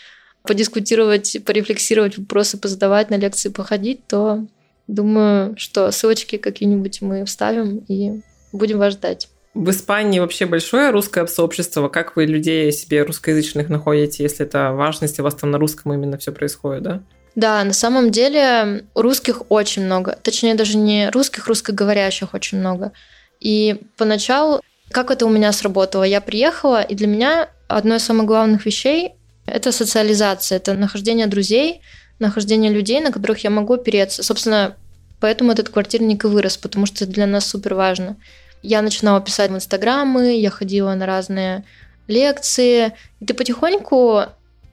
подискутировать, порефлексировать, вопросы позадавать, на лекции походить, то Думаю, что ссылочки какие-нибудь мы вставим и будем вас ждать. В Испании вообще большое русское сообщество. Как вы людей себе русскоязычных находите, если это важно, если у вас там на русском именно все происходит, да? Да, на самом деле русских очень много. Точнее, даже не русских, русскоговорящих очень много. И поначалу, как это у меня сработало? Я приехала, и для меня одно из самых главных вещей – это социализация, это нахождение друзей, нахождение людей, на которых я могу опереться. Собственно, Поэтому этот квартирник и вырос, потому что это для нас супер важно. Я начинала писать в Инстаграмы, я ходила на разные лекции, и ты потихоньку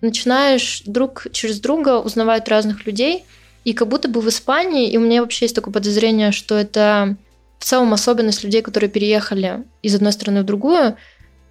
начинаешь друг через друга узнавать разных людей, и как будто бы в Испании, и у меня вообще есть такое подозрение, что это в целом особенность людей, которые переехали из одной страны в другую,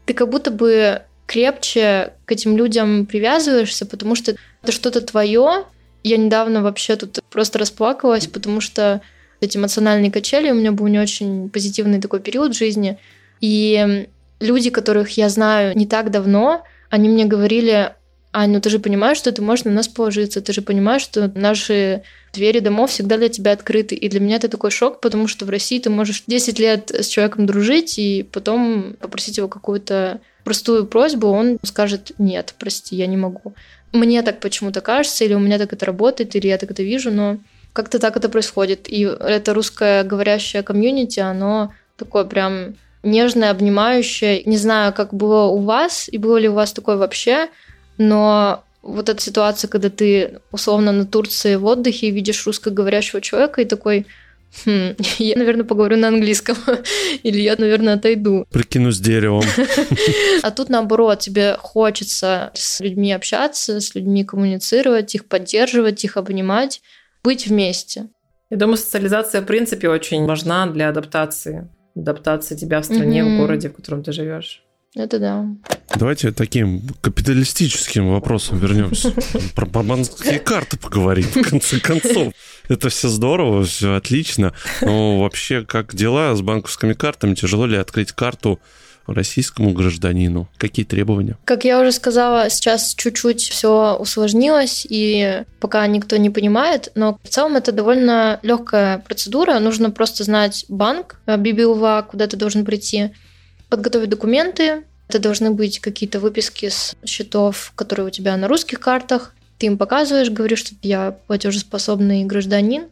ты как будто бы крепче к этим людям привязываешься, потому что это что-то твое, я недавно вообще тут просто расплакалась, потому что эти эмоциональные качели у меня был не очень позитивный такой период в жизни. И люди, которых я знаю не так давно, они мне говорили, Ань, ну ты же понимаешь, что ты можешь на нас положиться, ты же понимаешь, что наши двери домов всегда для тебя открыты. И для меня это такой шок, потому что в России ты можешь 10 лет с человеком дружить и потом попросить его какую-то простую просьбу, он скажет «нет, прости, я не могу». Мне так почему-то кажется, или у меня так это работает, или я так это вижу, но как-то так это происходит. И это русское говорящее комьюнити, оно такое прям нежное, обнимающее. Не знаю, как было у вас, и было ли у вас такое вообще, но вот эта ситуация, когда ты условно на Турции в отдыхе и видишь русскоговорящего человека и такой, хм, [LAUGHS] я, наверное, поговорю на английском, [LAUGHS] или я, наверное, отойду. Прикинусь деревом. [LAUGHS] А тут, наоборот, тебе хочется с людьми общаться, с людьми коммуницировать, их поддерживать, их обнимать, быть вместе. Я думаю, социализация, в принципе, очень важна для адаптации. Адаптации тебя в стране, mm-hmm. в городе, в котором ты живешь. Это да. Давайте таким капиталистическим вопросом вернемся. Про банковские карты поговорим, в конце концов. Это все здорово, все отлично. Но вообще, как дела с банковскими картами? Тяжело ли открыть карту российскому гражданину? Какие требования? Как я уже сказала, сейчас чуть-чуть все усложнилось, и пока никто не понимает, но в целом это довольно легкая процедура. Нужно просто знать банк, BBLV, куда ты должен прийти, подготовить документы. Это должны быть какие-то выписки с счетов, которые у тебя на русских картах. Ты им показываешь, говоришь, что я платежеспособный гражданин,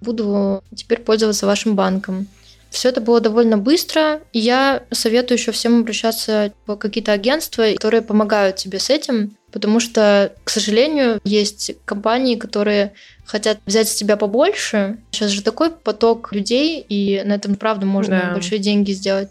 буду теперь пользоваться вашим банком. Все это было довольно быстро, и я советую еще всем обращаться в какие-то агентства, которые помогают тебе с этим, потому что, к сожалению, есть компании, которые хотят взять с тебя побольше. Сейчас же такой поток людей, и на этом, правда, можно да. большие деньги сделать.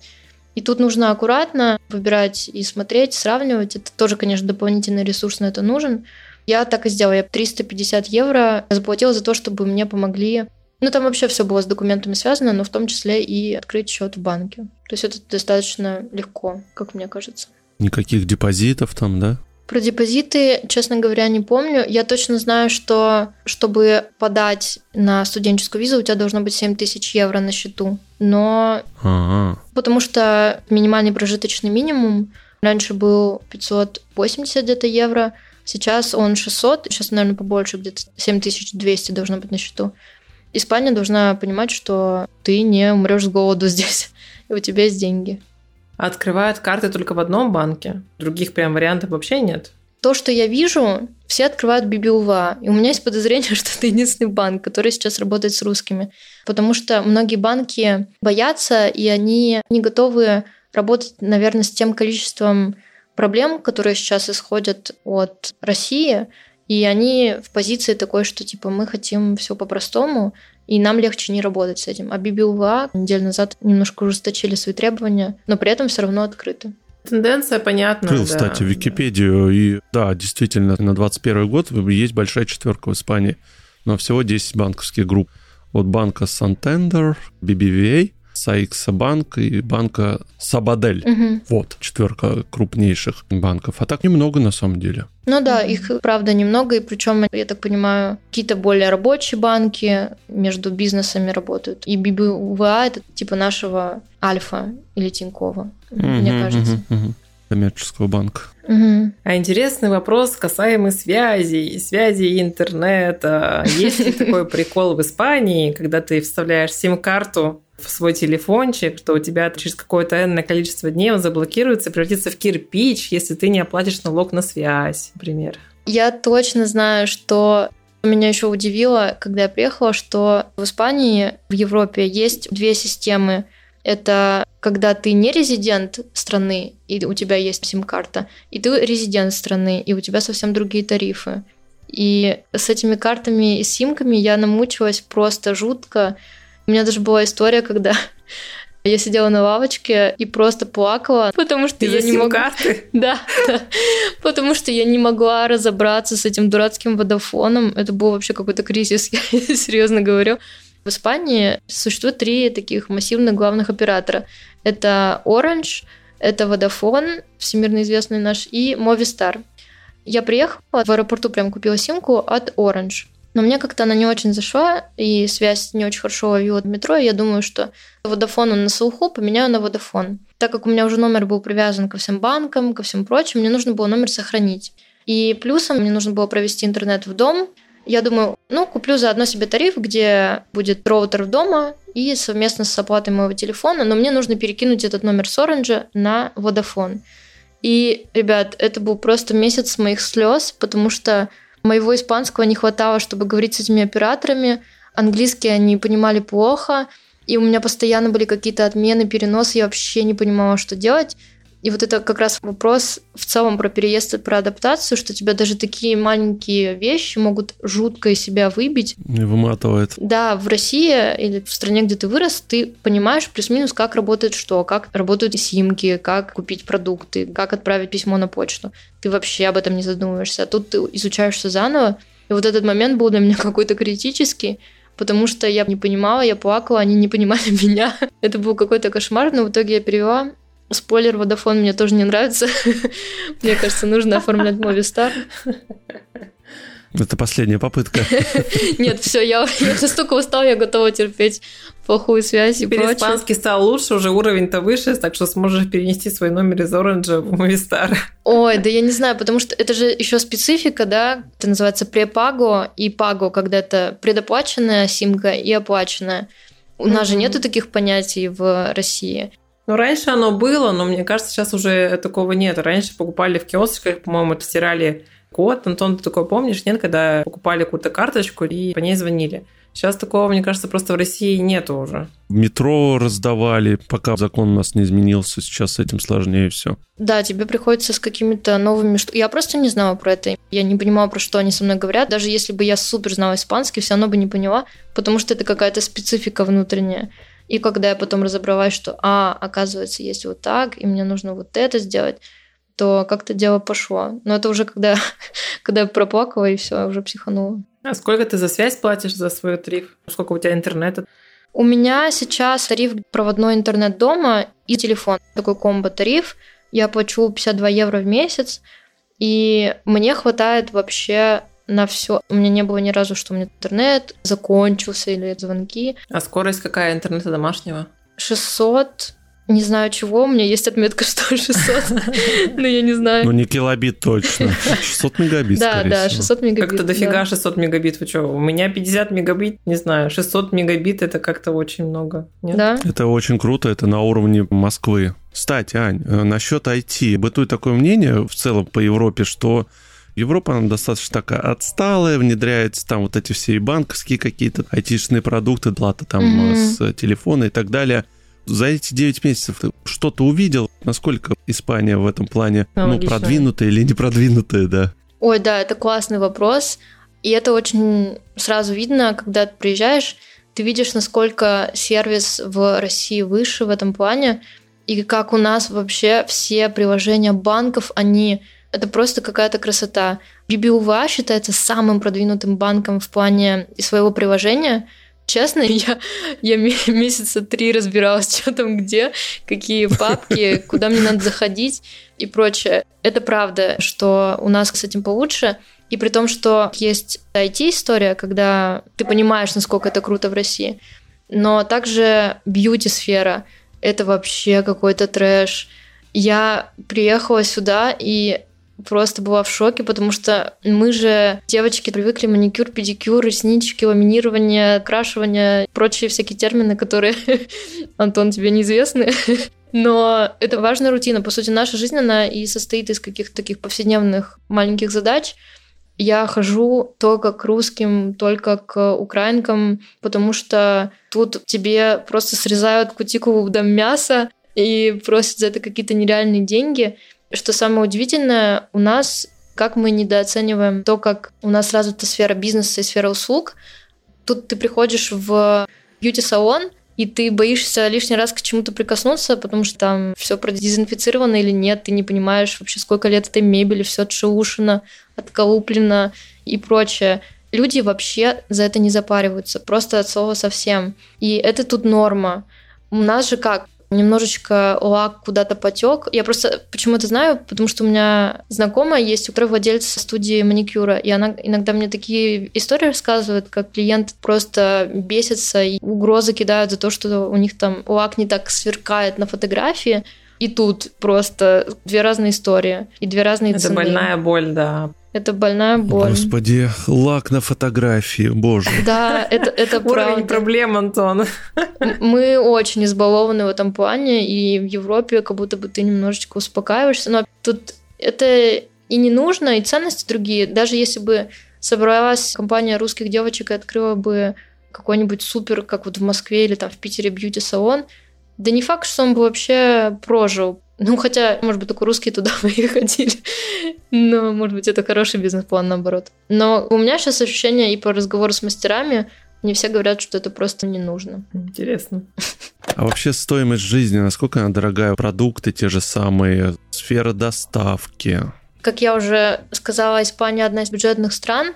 И тут нужно аккуратно выбирать и смотреть, сравнивать. Это тоже, конечно, дополнительный ресурс на это нужен. Я так и сделала. Я 350 евро заплатила за то, чтобы мне помогли ну, там вообще все было с документами связано, но в том числе и открыть счет в банке. То есть это достаточно легко, как мне кажется. Никаких депозитов там, да? Про депозиты, честно говоря, не помню. Я точно знаю, что чтобы подать на студенческую визу, у тебя должно быть 7 тысяч евро на счету. Но... Ага. Потому что минимальный прожиточный минимум раньше был 580 где-то евро, сейчас он 600, сейчас, наверное, побольше, где-то 7200 должно быть на счету. Испания должна понимать, что ты не умрешь с голоду [LAUGHS] здесь, и у тебя есть деньги. Открывают карты только в одном банке. Других прям вариантов вообще нет. То, что я вижу, все открывают BBVA. И у меня есть подозрение, [LAUGHS] что это единственный банк, который сейчас работает с русскими. Потому что многие банки боятся, и они не готовы работать, наверное, с тем количеством проблем, которые сейчас исходят от России. И они в позиции такой, что типа мы хотим все по-простому, и нам легче не работать с этим. А BBVA неделю назад немножко ужесточили свои требования, но при этом все равно открыты. Тенденция понятна. Открыл, да. кстати, Википедию, и да, действительно, на 21 год есть большая четверка в Испании, но всего 10 банковских групп. От банка Santander, BBVA, Саикса банк и банка Сабадель. Угу. Вот, четверка крупнейших банков. А так немного на самом деле. Ну да, их правда немного, и причем, я так понимаю, какие-то более рабочие банки между бизнесами работают. И BBVA это типа нашего Альфа или Тинькова, угу, мне кажется. Угу, угу коммерческого банка. Угу. А интересный вопрос касаемый связей, связи интернета. Есть ли такой прикол в Испании, когда ты вставляешь сим-карту в свой телефончик, что у тебя через какое-то энное количество дней он заблокируется и превратится в кирпич, если ты не оплатишь налог на связь, например. Я точно знаю, что меня еще удивило, когда я приехала, что в Испании, в Европе есть две системы. Это когда ты не резидент страны, и у тебя есть сим-карта, и ты резидент страны, и у тебя совсем другие тарифы. И с этими картами и симками я намучилась просто жутко. У меня даже была история, когда [LAUGHS] я сидела на лавочке и просто плакала, потому что я не могла... [LAUGHS] Да, да, потому что я не могла разобраться с этим дурацким водофоном. Это был вообще какой-то кризис, [LAUGHS] я серьезно говорю. В Испании существует три таких массивных главных оператора. Это Orange, это Vodafone, всемирно известный наш, и Movistar. Я приехала, в аэропорту прям купила симку от Orange. Но мне как-то она не очень зашла, и связь не очень хорошо ловила в метро, и я думаю, что Vodafone на слуху, поменяю на Vodafone. Так как у меня уже номер был привязан ко всем банкам, ко всем прочим, мне нужно было номер сохранить. И плюсом мне нужно было провести интернет в дом. Я думаю, ну, куплю заодно себе тариф, где будет роутер в дома и совместно с оплатой моего телефона, но мне нужно перекинуть этот номер с Orange на Vodafone. И, ребят, это был просто месяц моих слез, потому что моего испанского не хватало, чтобы говорить с этими операторами. Английский они понимали плохо, и у меня постоянно были какие-то отмены, переносы, я вообще не понимала, что делать. И вот это как раз вопрос в целом про переезд и про адаптацию, что тебя даже такие маленькие вещи могут жутко из себя выбить. И выматывает. Да, в России или в стране, где ты вырос, ты понимаешь плюс-минус, как работает что, как работают симки, как купить продукты, как отправить письмо на почту. Ты вообще об этом не задумываешься. А тут ты изучаешь все заново. И вот этот момент был для меня [LAUGHS] какой-то критический, потому что я не понимала, я плакала, они не понимали [LAUGHS] меня. Это был какой-то кошмар, но в итоге я перевела Спойлер, Водофон мне тоже не нравится. [LAUGHS] Мне кажется, нужно оформлять Movistar. Это последняя попытка. [LAUGHS] Нет, все, я, я настолько устал, я готова терпеть плохую связь и Теперь прочее. испанский стал лучше, уже уровень-то выше, так что сможешь перенести свой номер из Оранжа в Movistar. Ой, да я не знаю, потому что это же еще специфика, да, это называется препаго и паго, когда это предоплаченная симка и оплаченная. У нас же нету таких понятий в России. Ну, раньше оно было, но мне кажется, сейчас уже такого нет. Раньше покупали в киосочках, по-моему, стирали код. Антон, ты такой помнишь, нет, когда покупали какую-то карточку и по ней звонили? Сейчас такого, мне кажется, просто в России нету уже. Метро раздавали, пока закон у нас не изменился. Сейчас с этим сложнее все. Да, тебе приходится с какими-то новыми... Я просто не знала про это. Я не понимала, про что они со мной говорят. Даже если бы я супер знала испанский, все равно бы не поняла, потому что это какая-то специфика внутренняя. И когда я потом разобралась, что, а, оказывается, есть вот так, и мне нужно вот это сделать, то как-то дело пошло. Но это уже когда, [LAUGHS] когда я проплакала, и все, уже психанула. А сколько ты за связь платишь за свой тариф? Сколько у тебя интернета? У меня сейчас тариф проводной интернет дома и телефон. Такой комбо-тариф. Я плачу 52 евро в месяц, и мне хватает вообще на все. У меня не было ни разу, что у меня интернет закончился или звонки. А скорость какая интернета домашнего? 600, не знаю чего, у меня есть отметка, [LAUGHS] что 600, но я не знаю. Ну, не килобит точно. 600 мегабит, Да, да, 600 мегабит. Как-то дофига 600 мегабит. Вы что, у меня 50 мегабит, не знаю, 600 мегабит это как-то очень много. Нет? Да. Это очень круто, это на уровне Москвы. Кстати, Ань, э, насчет IT. Бытует такое мнение в целом по Европе, что Европа она достаточно такая отсталая, внедряется там вот эти все банковские какие-то айтишные продукты, плата там Мгм. с телефона и так далее. За эти 9 месяцев ты что-то увидел? Насколько Испания в этом плане ну, продвинутая или не продвинутая, да? Ой, да, это классный вопрос. И это очень сразу видно, когда ты приезжаешь, ты видишь, насколько сервис в России выше в этом плане, и как у нас вообще все приложения банков, они... Это просто какая-то красота. BBVA считается самым продвинутым банком в плане своего приложения. Честно, [LAUGHS] я, я ме- месяца три разбиралась, [LAUGHS] что там где, какие папки, [LAUGHS] куда мне надо заходить и прочее. Это правда, что у нас с этим получше. И при том, что есть IT-история, когда ты понимаешь, насколько это круто в России, но также бьюти-сфера — это вообще какой-то трэш. Я приехала сюда и просто была в шоке, потому что мы же, девочки, привыкли маникюр, педикюр, реснички, ламинирование, крашивание, прочие всякие термины, которые, [LAUGHS] Антон, тебе неизвестны. [LAUGHS] Но это важная рутина. По сути, наша жизнь, она и состоит из каких-то таких повседневных маленьких задач. Я хожу только к русским, только к украинкам, потому что тут тебе просто срезают кутикулу до мяса и просят за это какие-то нереальные деньги. Что самое удивительное, у нас, как мы недооцениваем то, как у нас развита сфера бизнеса и сфера услуг, тут ты приходишь в бьюти-салон, и ты боишься лишний раз к чему-то прикоснуться, потому что там все продезинфицировано или нет, ты не понимаешь вообще, сколько лет этой мебели, все отшелушено, отколуплено и прочее. Люди вообще за это не запариваются, просто от слова совсем. И это тут норма. У нас же как? Немножечко лак куда-то потек. Я просто почему это знаю, потому что у меня знакомая есть, у которой владелец студии маникюра, и она иногда мне такие истории рассказывает, как клиент просто бесится и угрозы кидают за то, что у них там лак не так сверкает на фотографии. и тут просто две разные истории и две разные Это цены. больная боль, да. Это больная боль. Господи, лак на фотографии, боже. Да, это, это Уровень правда. проблем, Антон. Мы очень избалованы в этом плане, и в Европе как будто бы ты немножечко успокаиваешься, но тут это и не нужно, и ценности другие. Даже если бы собралась компания русских девочек и открыла бы какой-нибудь супер, как вот в Москве или там в Питере бьюти-салон, да не факт, что он бы вообще прожил. Ну, хотя, может быть, только русские туда [LAUGHS] бы и ходили. Но, может быть, это хороший бизнес-план, наоборот. Но у меня сейчас ощущение и по разговору с мастерами, не все говорят, что это просто не нужно. Интересно. А вообще стоимость жизни, насколько она дорогая? Продукты те же самые, сфера доставки. Как я уже сказала, Испания одна из бюджетных стран,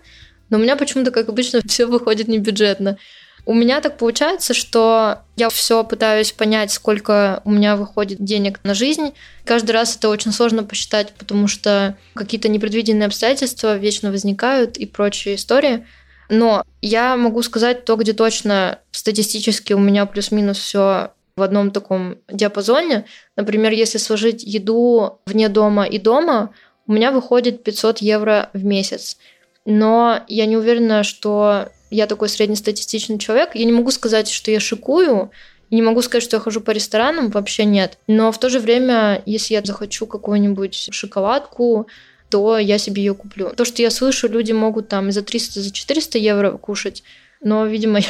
но у меня почему-то, как обычно, [LAUGHS] все выходит не бюджетно. У меня так получается, что я все пытаюсь понять, сколько у меня выходит денег на жизнь. Каждый раз это очень сложно посчитать, потому что какие-то непредвиденные обстоятельства вечно возникают и прочие истории. Но я могу сказать то, где точно статистически у меня плюс-минус все в одном таком диапазоне. Например, если сложить еду вне дома и дома, у меня выходит 500 евро в месяц. Но я не уверена, что я такой среднестатистичный человек. Я не могу сказать, что я шикую, не могу сказать, что я хожу по ресторанам, вообще нет. Но в то же время, если я захочу какую-нибудь шоколадку, то я себе ее куплю. То, что я слышу, люди могут там за 300, за 400 евро кушать, но, видимо, [LAUGHS] я,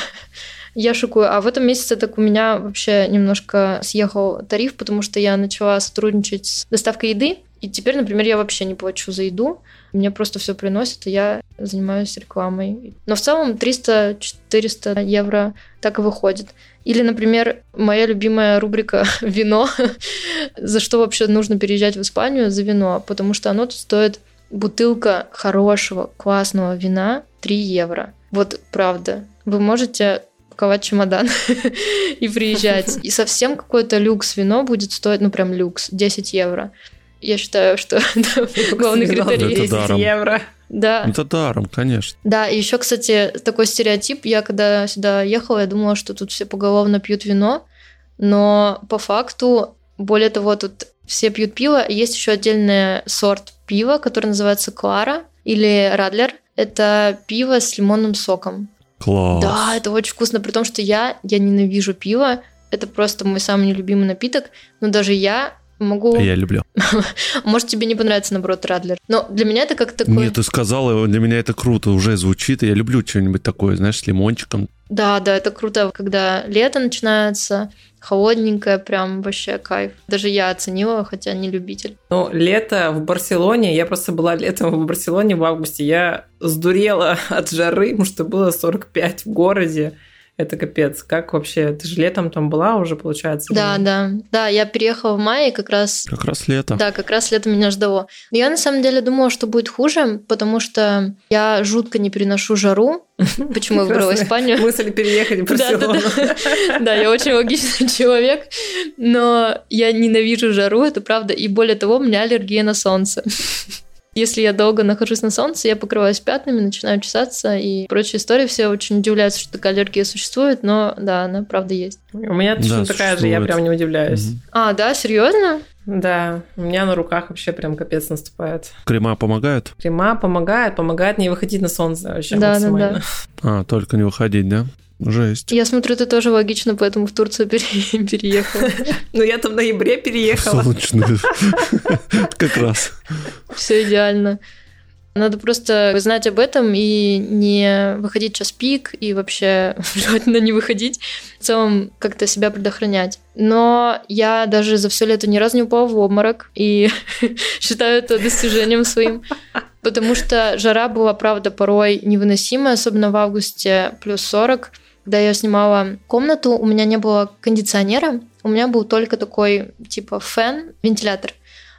я шикую. А в этом месяце так у меня вообще немножко съехал тариф, потому что я начала сотрудничать с доставкой еды, и теперь, например, я вообще не плачу за еду, мне просто все приносят, и я занимаюсь рекламой. Но в целом 300-400 евро так и выходит. Или, например, моя любимая рубрика [LAUGHS] «Вино». [LAUGHS] За что вообще нужно переезжать в Испанию? За вино. Потому что оно тут стоит бутылка хорошего, классного вина 3 евро. Вот правда. Вы можете паковать чемодан [LAUGHS] и приезжать. И совсем какой-то люкс вино будет стоить, ну прям люкс, 10 евро. Я считаю, что [LAUGHS] это главный критерий. Это 10 даром. евро. Да, Это даром, конечно. да, и еще, кстати, такой стереотип. Я когда сюда ехала, я думала, что тут все поголовно пьют вино, но по факту, более того, тут все пьют пиво. Есть еще отдельный сорт пива, который называется Клара или Радлер. Это пиво с лимонным соком. Класс. Да, это очень вкусно, при том, что я, я ненавижу пиво. Это просто мой самый нелюбимый напиток. Но даже я могу... Я люблю. [LAUGHS] Может, тебе не понравится, наоборот, Радлер. Но для меня это как такой... Нет, ты сказала, для меня это круто, уже звучит, и я люблю что-нибудь такое, знаешь, с лимончиком. Да, да, это круто, когда лето начинается, холодненькое, прям вообще кайф. Даже я оценила, хотя не любитель. Ну, лето в Барселоне, я просто была летом в Барселоне в августе, я сдурела [LAUGHS] от жары, потому что было 45 в городе. Это капец. Как вообще? Ты же летом там была уже, получается? Да, или- да, да, я переехала в мае, как раз Как раз лето. Да, как раз лето меня ждало. Но я на самом деле думала, что будет хуже, потому что я жутко не переношу жару. [LAUGHS] Почему я выбрала Испанию? Мысль переехать в Барселону. [LAUGHS] Да, я очень логичный человек, но я ненавижу жару, это правда. И более того, у меня аллергия на солнце. Если я долго нахожусь на солнце, я покрываюсь пятнами, начинаю чесаться и прочие истории. Все очень удивляются, что такая аллергия существует, но да, она правда есть. У меня точно Да, такая же, я прям не удивляюсь. Мгм. А, да, серьезно? Да, у меня на руках вообще прям капец наступает. Крема помогают? Крема помогает, помогает не выходить на солнце вообще Да, да, максимально. А, только не выходить, да? Жесть. Я смотрю, ты тоже логично, поэтому в Турцию пере- [LAUGHS] переехала. Ну, я там в ноябре переехала. Солнечный. [LAUGHS] Как раз. Все идеально. Надо просто знать об этом и не выходить час пик, и вообще [LAUGHS] желательно не выходить, в целом как-то себя предохранять. Но я даже за все лето ни разу не упала в обморок, и [LAUGHS] считаю это достижением своим, потому что жара была, правда, порой невыносимая, особенно в августе плюс 40. Когда я снимала комнату, у меня не было кондиционера, у меня был только такой типа фен, вентилятор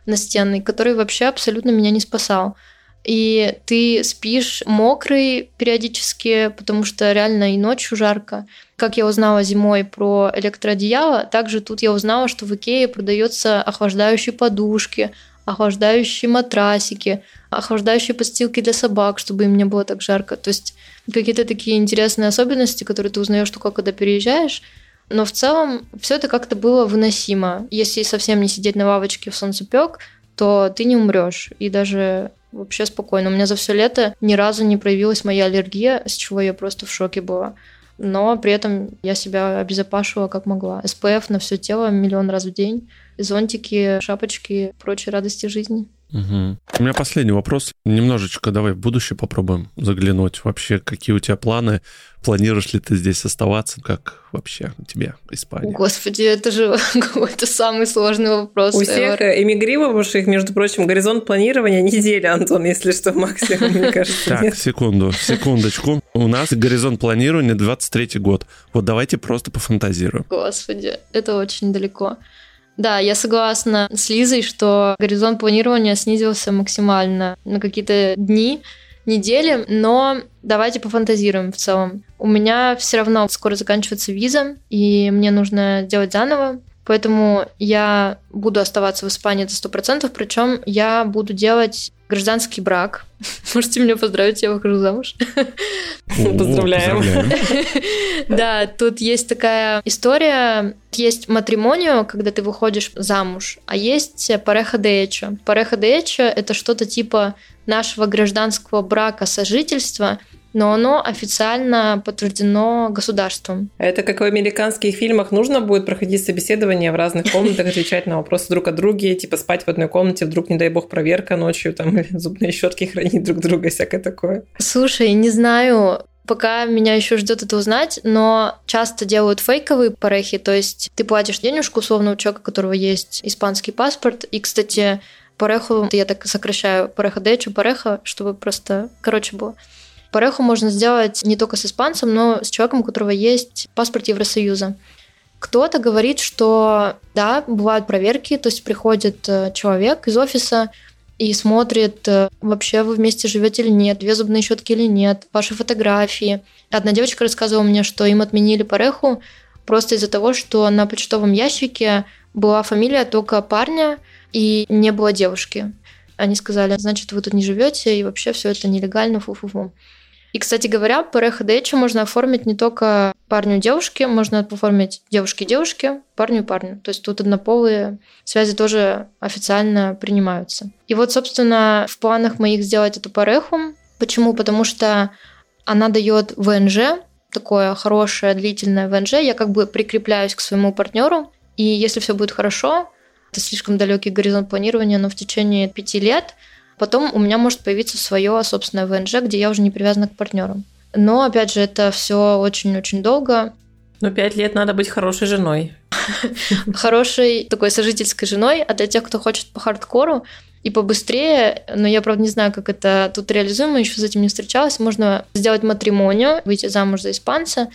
настенный, который вообще абсолютно меня не спасал. И ты спишь мокрый периодически, потому что реально и ночью жарко. Как я узнала зимой про электроодеяло, также тут я узнала, что в Икее продается охлаждающие подушки, охлаждающие матрасики, охлаждающие подстилки для собак, чтобы им не было так жарко. То есть какие-то такие интересные особенности, которые ты узнаешь только когда переезжаешь. Но в целом все это как-то было выносимо. Если совсем не сидеть на лавочке в солнцепек, то ты не умрешь. И даже вообще спокойно. У меня за все лето ни разу не проявилась моя аллергия, с чего я просто в шоке была. Но при этом я себя обезопасивала как могла. СПФ на все тело миллион раз в день, зонтики, шапочки, прочие радости жизни. Угу. У меня последний вопрос. Немножечко давай в будущее попробуем заглянуть. Вообще, какие у тебя планы? Планируешь ли ты здесь оставаться? Как вообще у тебя Испания? Господи, это же [LAUGHS] какой-то самый сложный вопрос. У всех эмигрировавших, между прочим, горизонт планирования [LAUGHS] неделя, Антон, если что, максимум, мне кажется. Так, секунду, секундочку. У нас горизонт планирования 23 год. Вот давайте просто пофантазируем. Господи, это очень далеко. Да, я согласна с Лизой, что горизонт планирования снизился максимально на какие-то дни, недели, но давайте пофантазируем в целом. У меня все равно скоро заканчивается виза, и мне нужно делать заново, поэтому я буду оставаться в Испании до 100%, причем я буду делать гражданский брак. [LAUGHS] Можете меня поздравить, я выхожу замуж. [LAUGHS] Поздравляем. [LAUGHS] Да, тут есть такая история. Есть матримонио, когда ты выходишь замуж, а есть пареха де эчо. Пареха де эчо – это что-то типа нашего гражданского брака сожительства – но оно официально подтверждено государством. Это как в американских фильмах нужно будет проходить собеседование в разных комнатах, отвечать на вопросы друг о друге, типа спать в одной комнате, вдруг, не дай бог, проверка ночью, там, зубные щетки хранить друг друга, всякое такое. Слушай, не знаю, Пока меня еще ждет это узнать, но часто делают фейковые парехи, то есть ты платишь денежку условно у человека, у которого есть испанский паспорт. И, кстати, пареху, я так сокращаю, пареха дечу, пареха, чтобы просто короче было. Пареху можно сделать не только с испанцем, но с человеком, у которого есть паспорт Евросоюза. Кто-то говорит, что да, бывают проверки, то есть приходит э, человек из офиса и смотрит, э, вообще вы вместе живете или нет, две зубные щетки или нет, ваши фотографии. Одна девочка рассказывала мне, что им отменили пареху просто из-за того, что на почтовом ящике была фамилия только парня и не было девушки. Они сказали, значит, вы тут не живете, и вообще все это нелегально, фу-фу-фу. И, кстати говоря, ПРХ ДЭЧ можно оформить не только парню и девушке, можно оформить девушке и девушке, парню и парню. То есть тут однополые связи тоже официально принимаются. И вот, собственно, в планах моих сделать эту пареху. Почему? Потому что она дает ВНЖ, такое хорошее длительное ВНЖ. Я как бы прикрепляюсь к своему партнеру, и если все будет хорошо, это слишком далекий горизонт планирования, но в течение пяти лет – Потом у меня может появиться свое собственное ВНЖ, где я уже не привязана к партнерам. Но, опять же, это все очень-очень долго. Но пять лет надо быть хорошей женой. [LAUGHS] Хорошей такой сожительской женой, а для тех, кто хочет по хардкору и побыстрее, но я, правда, не знаю, как это тут реализуемо, еще с этим не встречалась, можно сделать матримонию, выйти замуж за испанца,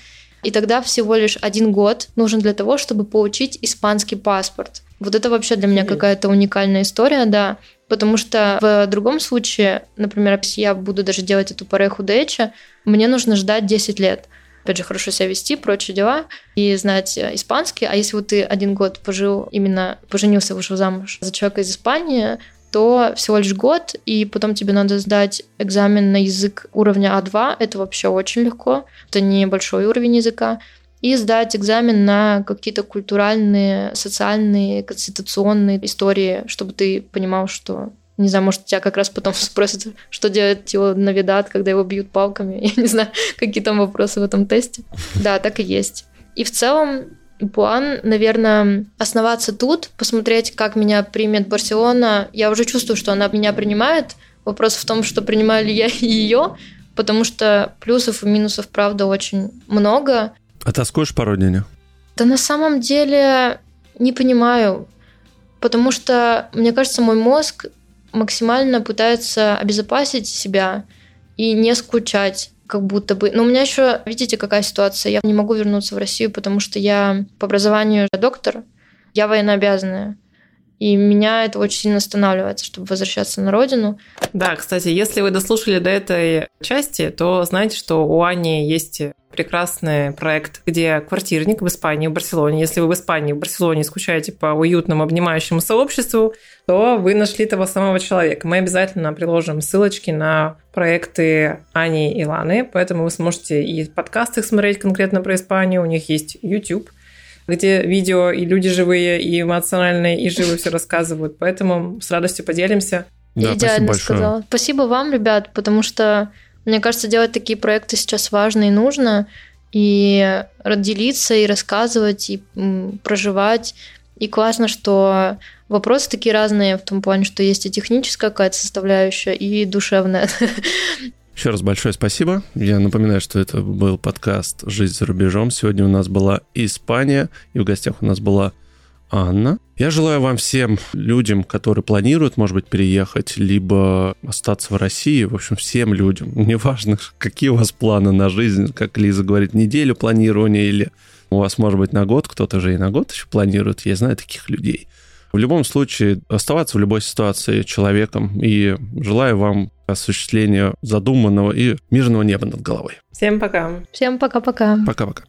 и тогда всего лишь один год нужен для того, чтобы получить испанский паспорт. Вот это вообще для меня какая-то уникальная история, да. Потому что в другом случае, например, если я буду даже делать эту пареху дэча, мне нужно ждать 10 лет. Опять же, хорошо себя вести, прочие дела, и знать испанский. А если вот ты один год пожил, именно поженился, вышел замуж за человека из Испании, то всего лишь год, и потом тебе надо сдать экзамен на язык уровня А2. Это вообще очень легко. Это небольшой уровень языка и сдать экзамен на какие-то культуральные, социальные, конституционные истории, чтобы ты понимал, что не знаю, может, тебя как раз потом [LAUGHS] спросят, что делать его навидат, когда его бьют палками. [LAUGHS] Я не знаю, какие там вопросы в этом тесте. [LAUGHS] Да, так и есть. И в целом план, наверное, основаться тут, посмотреть, как меня примет Барселона. Я уже чувствую, что она меня принимает. Вопрос в том, что принимаю ли я ее, потому что плюсов и минусов, правда, очень много. А тоскуешь по родине? Да на самом деле не понимаю, потому что, мне кажется, мой мозг максимально пытается обезопасить себя и не скучать как будто бы. Но у меня еще, видите, какая ситуация. Я не могу вернуться в Россию, потому что я по образованию доктор, я военнообязанная. И меня это очень сильно останавливает, чтобы возвращаться на родину. Да, кстати, если вы дослушали до этой части, то знаете, что у Ани есть прекрасный проект, где квартирник в Испании, в Барселоне. Если вы в Испании, в Барселоне скучаете по уютному обнимающему сообществу, то вы нашли того самого человека. Мы обязательно приложим ссылочки на проекты Ани и Ланы, поэтому вы сможете и подкасты смотреть конкретно про Испанию, у них есть YouTube – где видео и люди живые, и эмоциональные, и живы все рассказывают. Поэтому с радостью поделимся. Да, Идеально сказала. Спасибо вам, ребят, потому что, мне кажется, делать такие проекты сейчас важно и нужно. И делиться, и рассказывать, и проживать. И классно, что вопросы такие разные в том плане, что есть и техническая какая-то составляющая, и душевная. [LAUGHS] Еще раз большое спасибо. Я напоминаю, что это был подкаст «Жизнь за рубежом». Сегодня у нас была Испания, и в гостях у нас была Анна. Я желаю вам всем людям, которые планируют, может быть, переехать, либо остаться в России, в общем, всем людям, [LAUGHS] неважно, какие у вас планы на жизнь, как Лиза говорит, неделю планирования или у вас, может быть, на год, кто-то же и на год еще планирует, я знаю таких людей. В любом случае, оставаться в любой ситуации человеком и желаю вам осуществления задуманного и мирного неба над головой. Всем пока. Всем пока-пока. Пока-пока.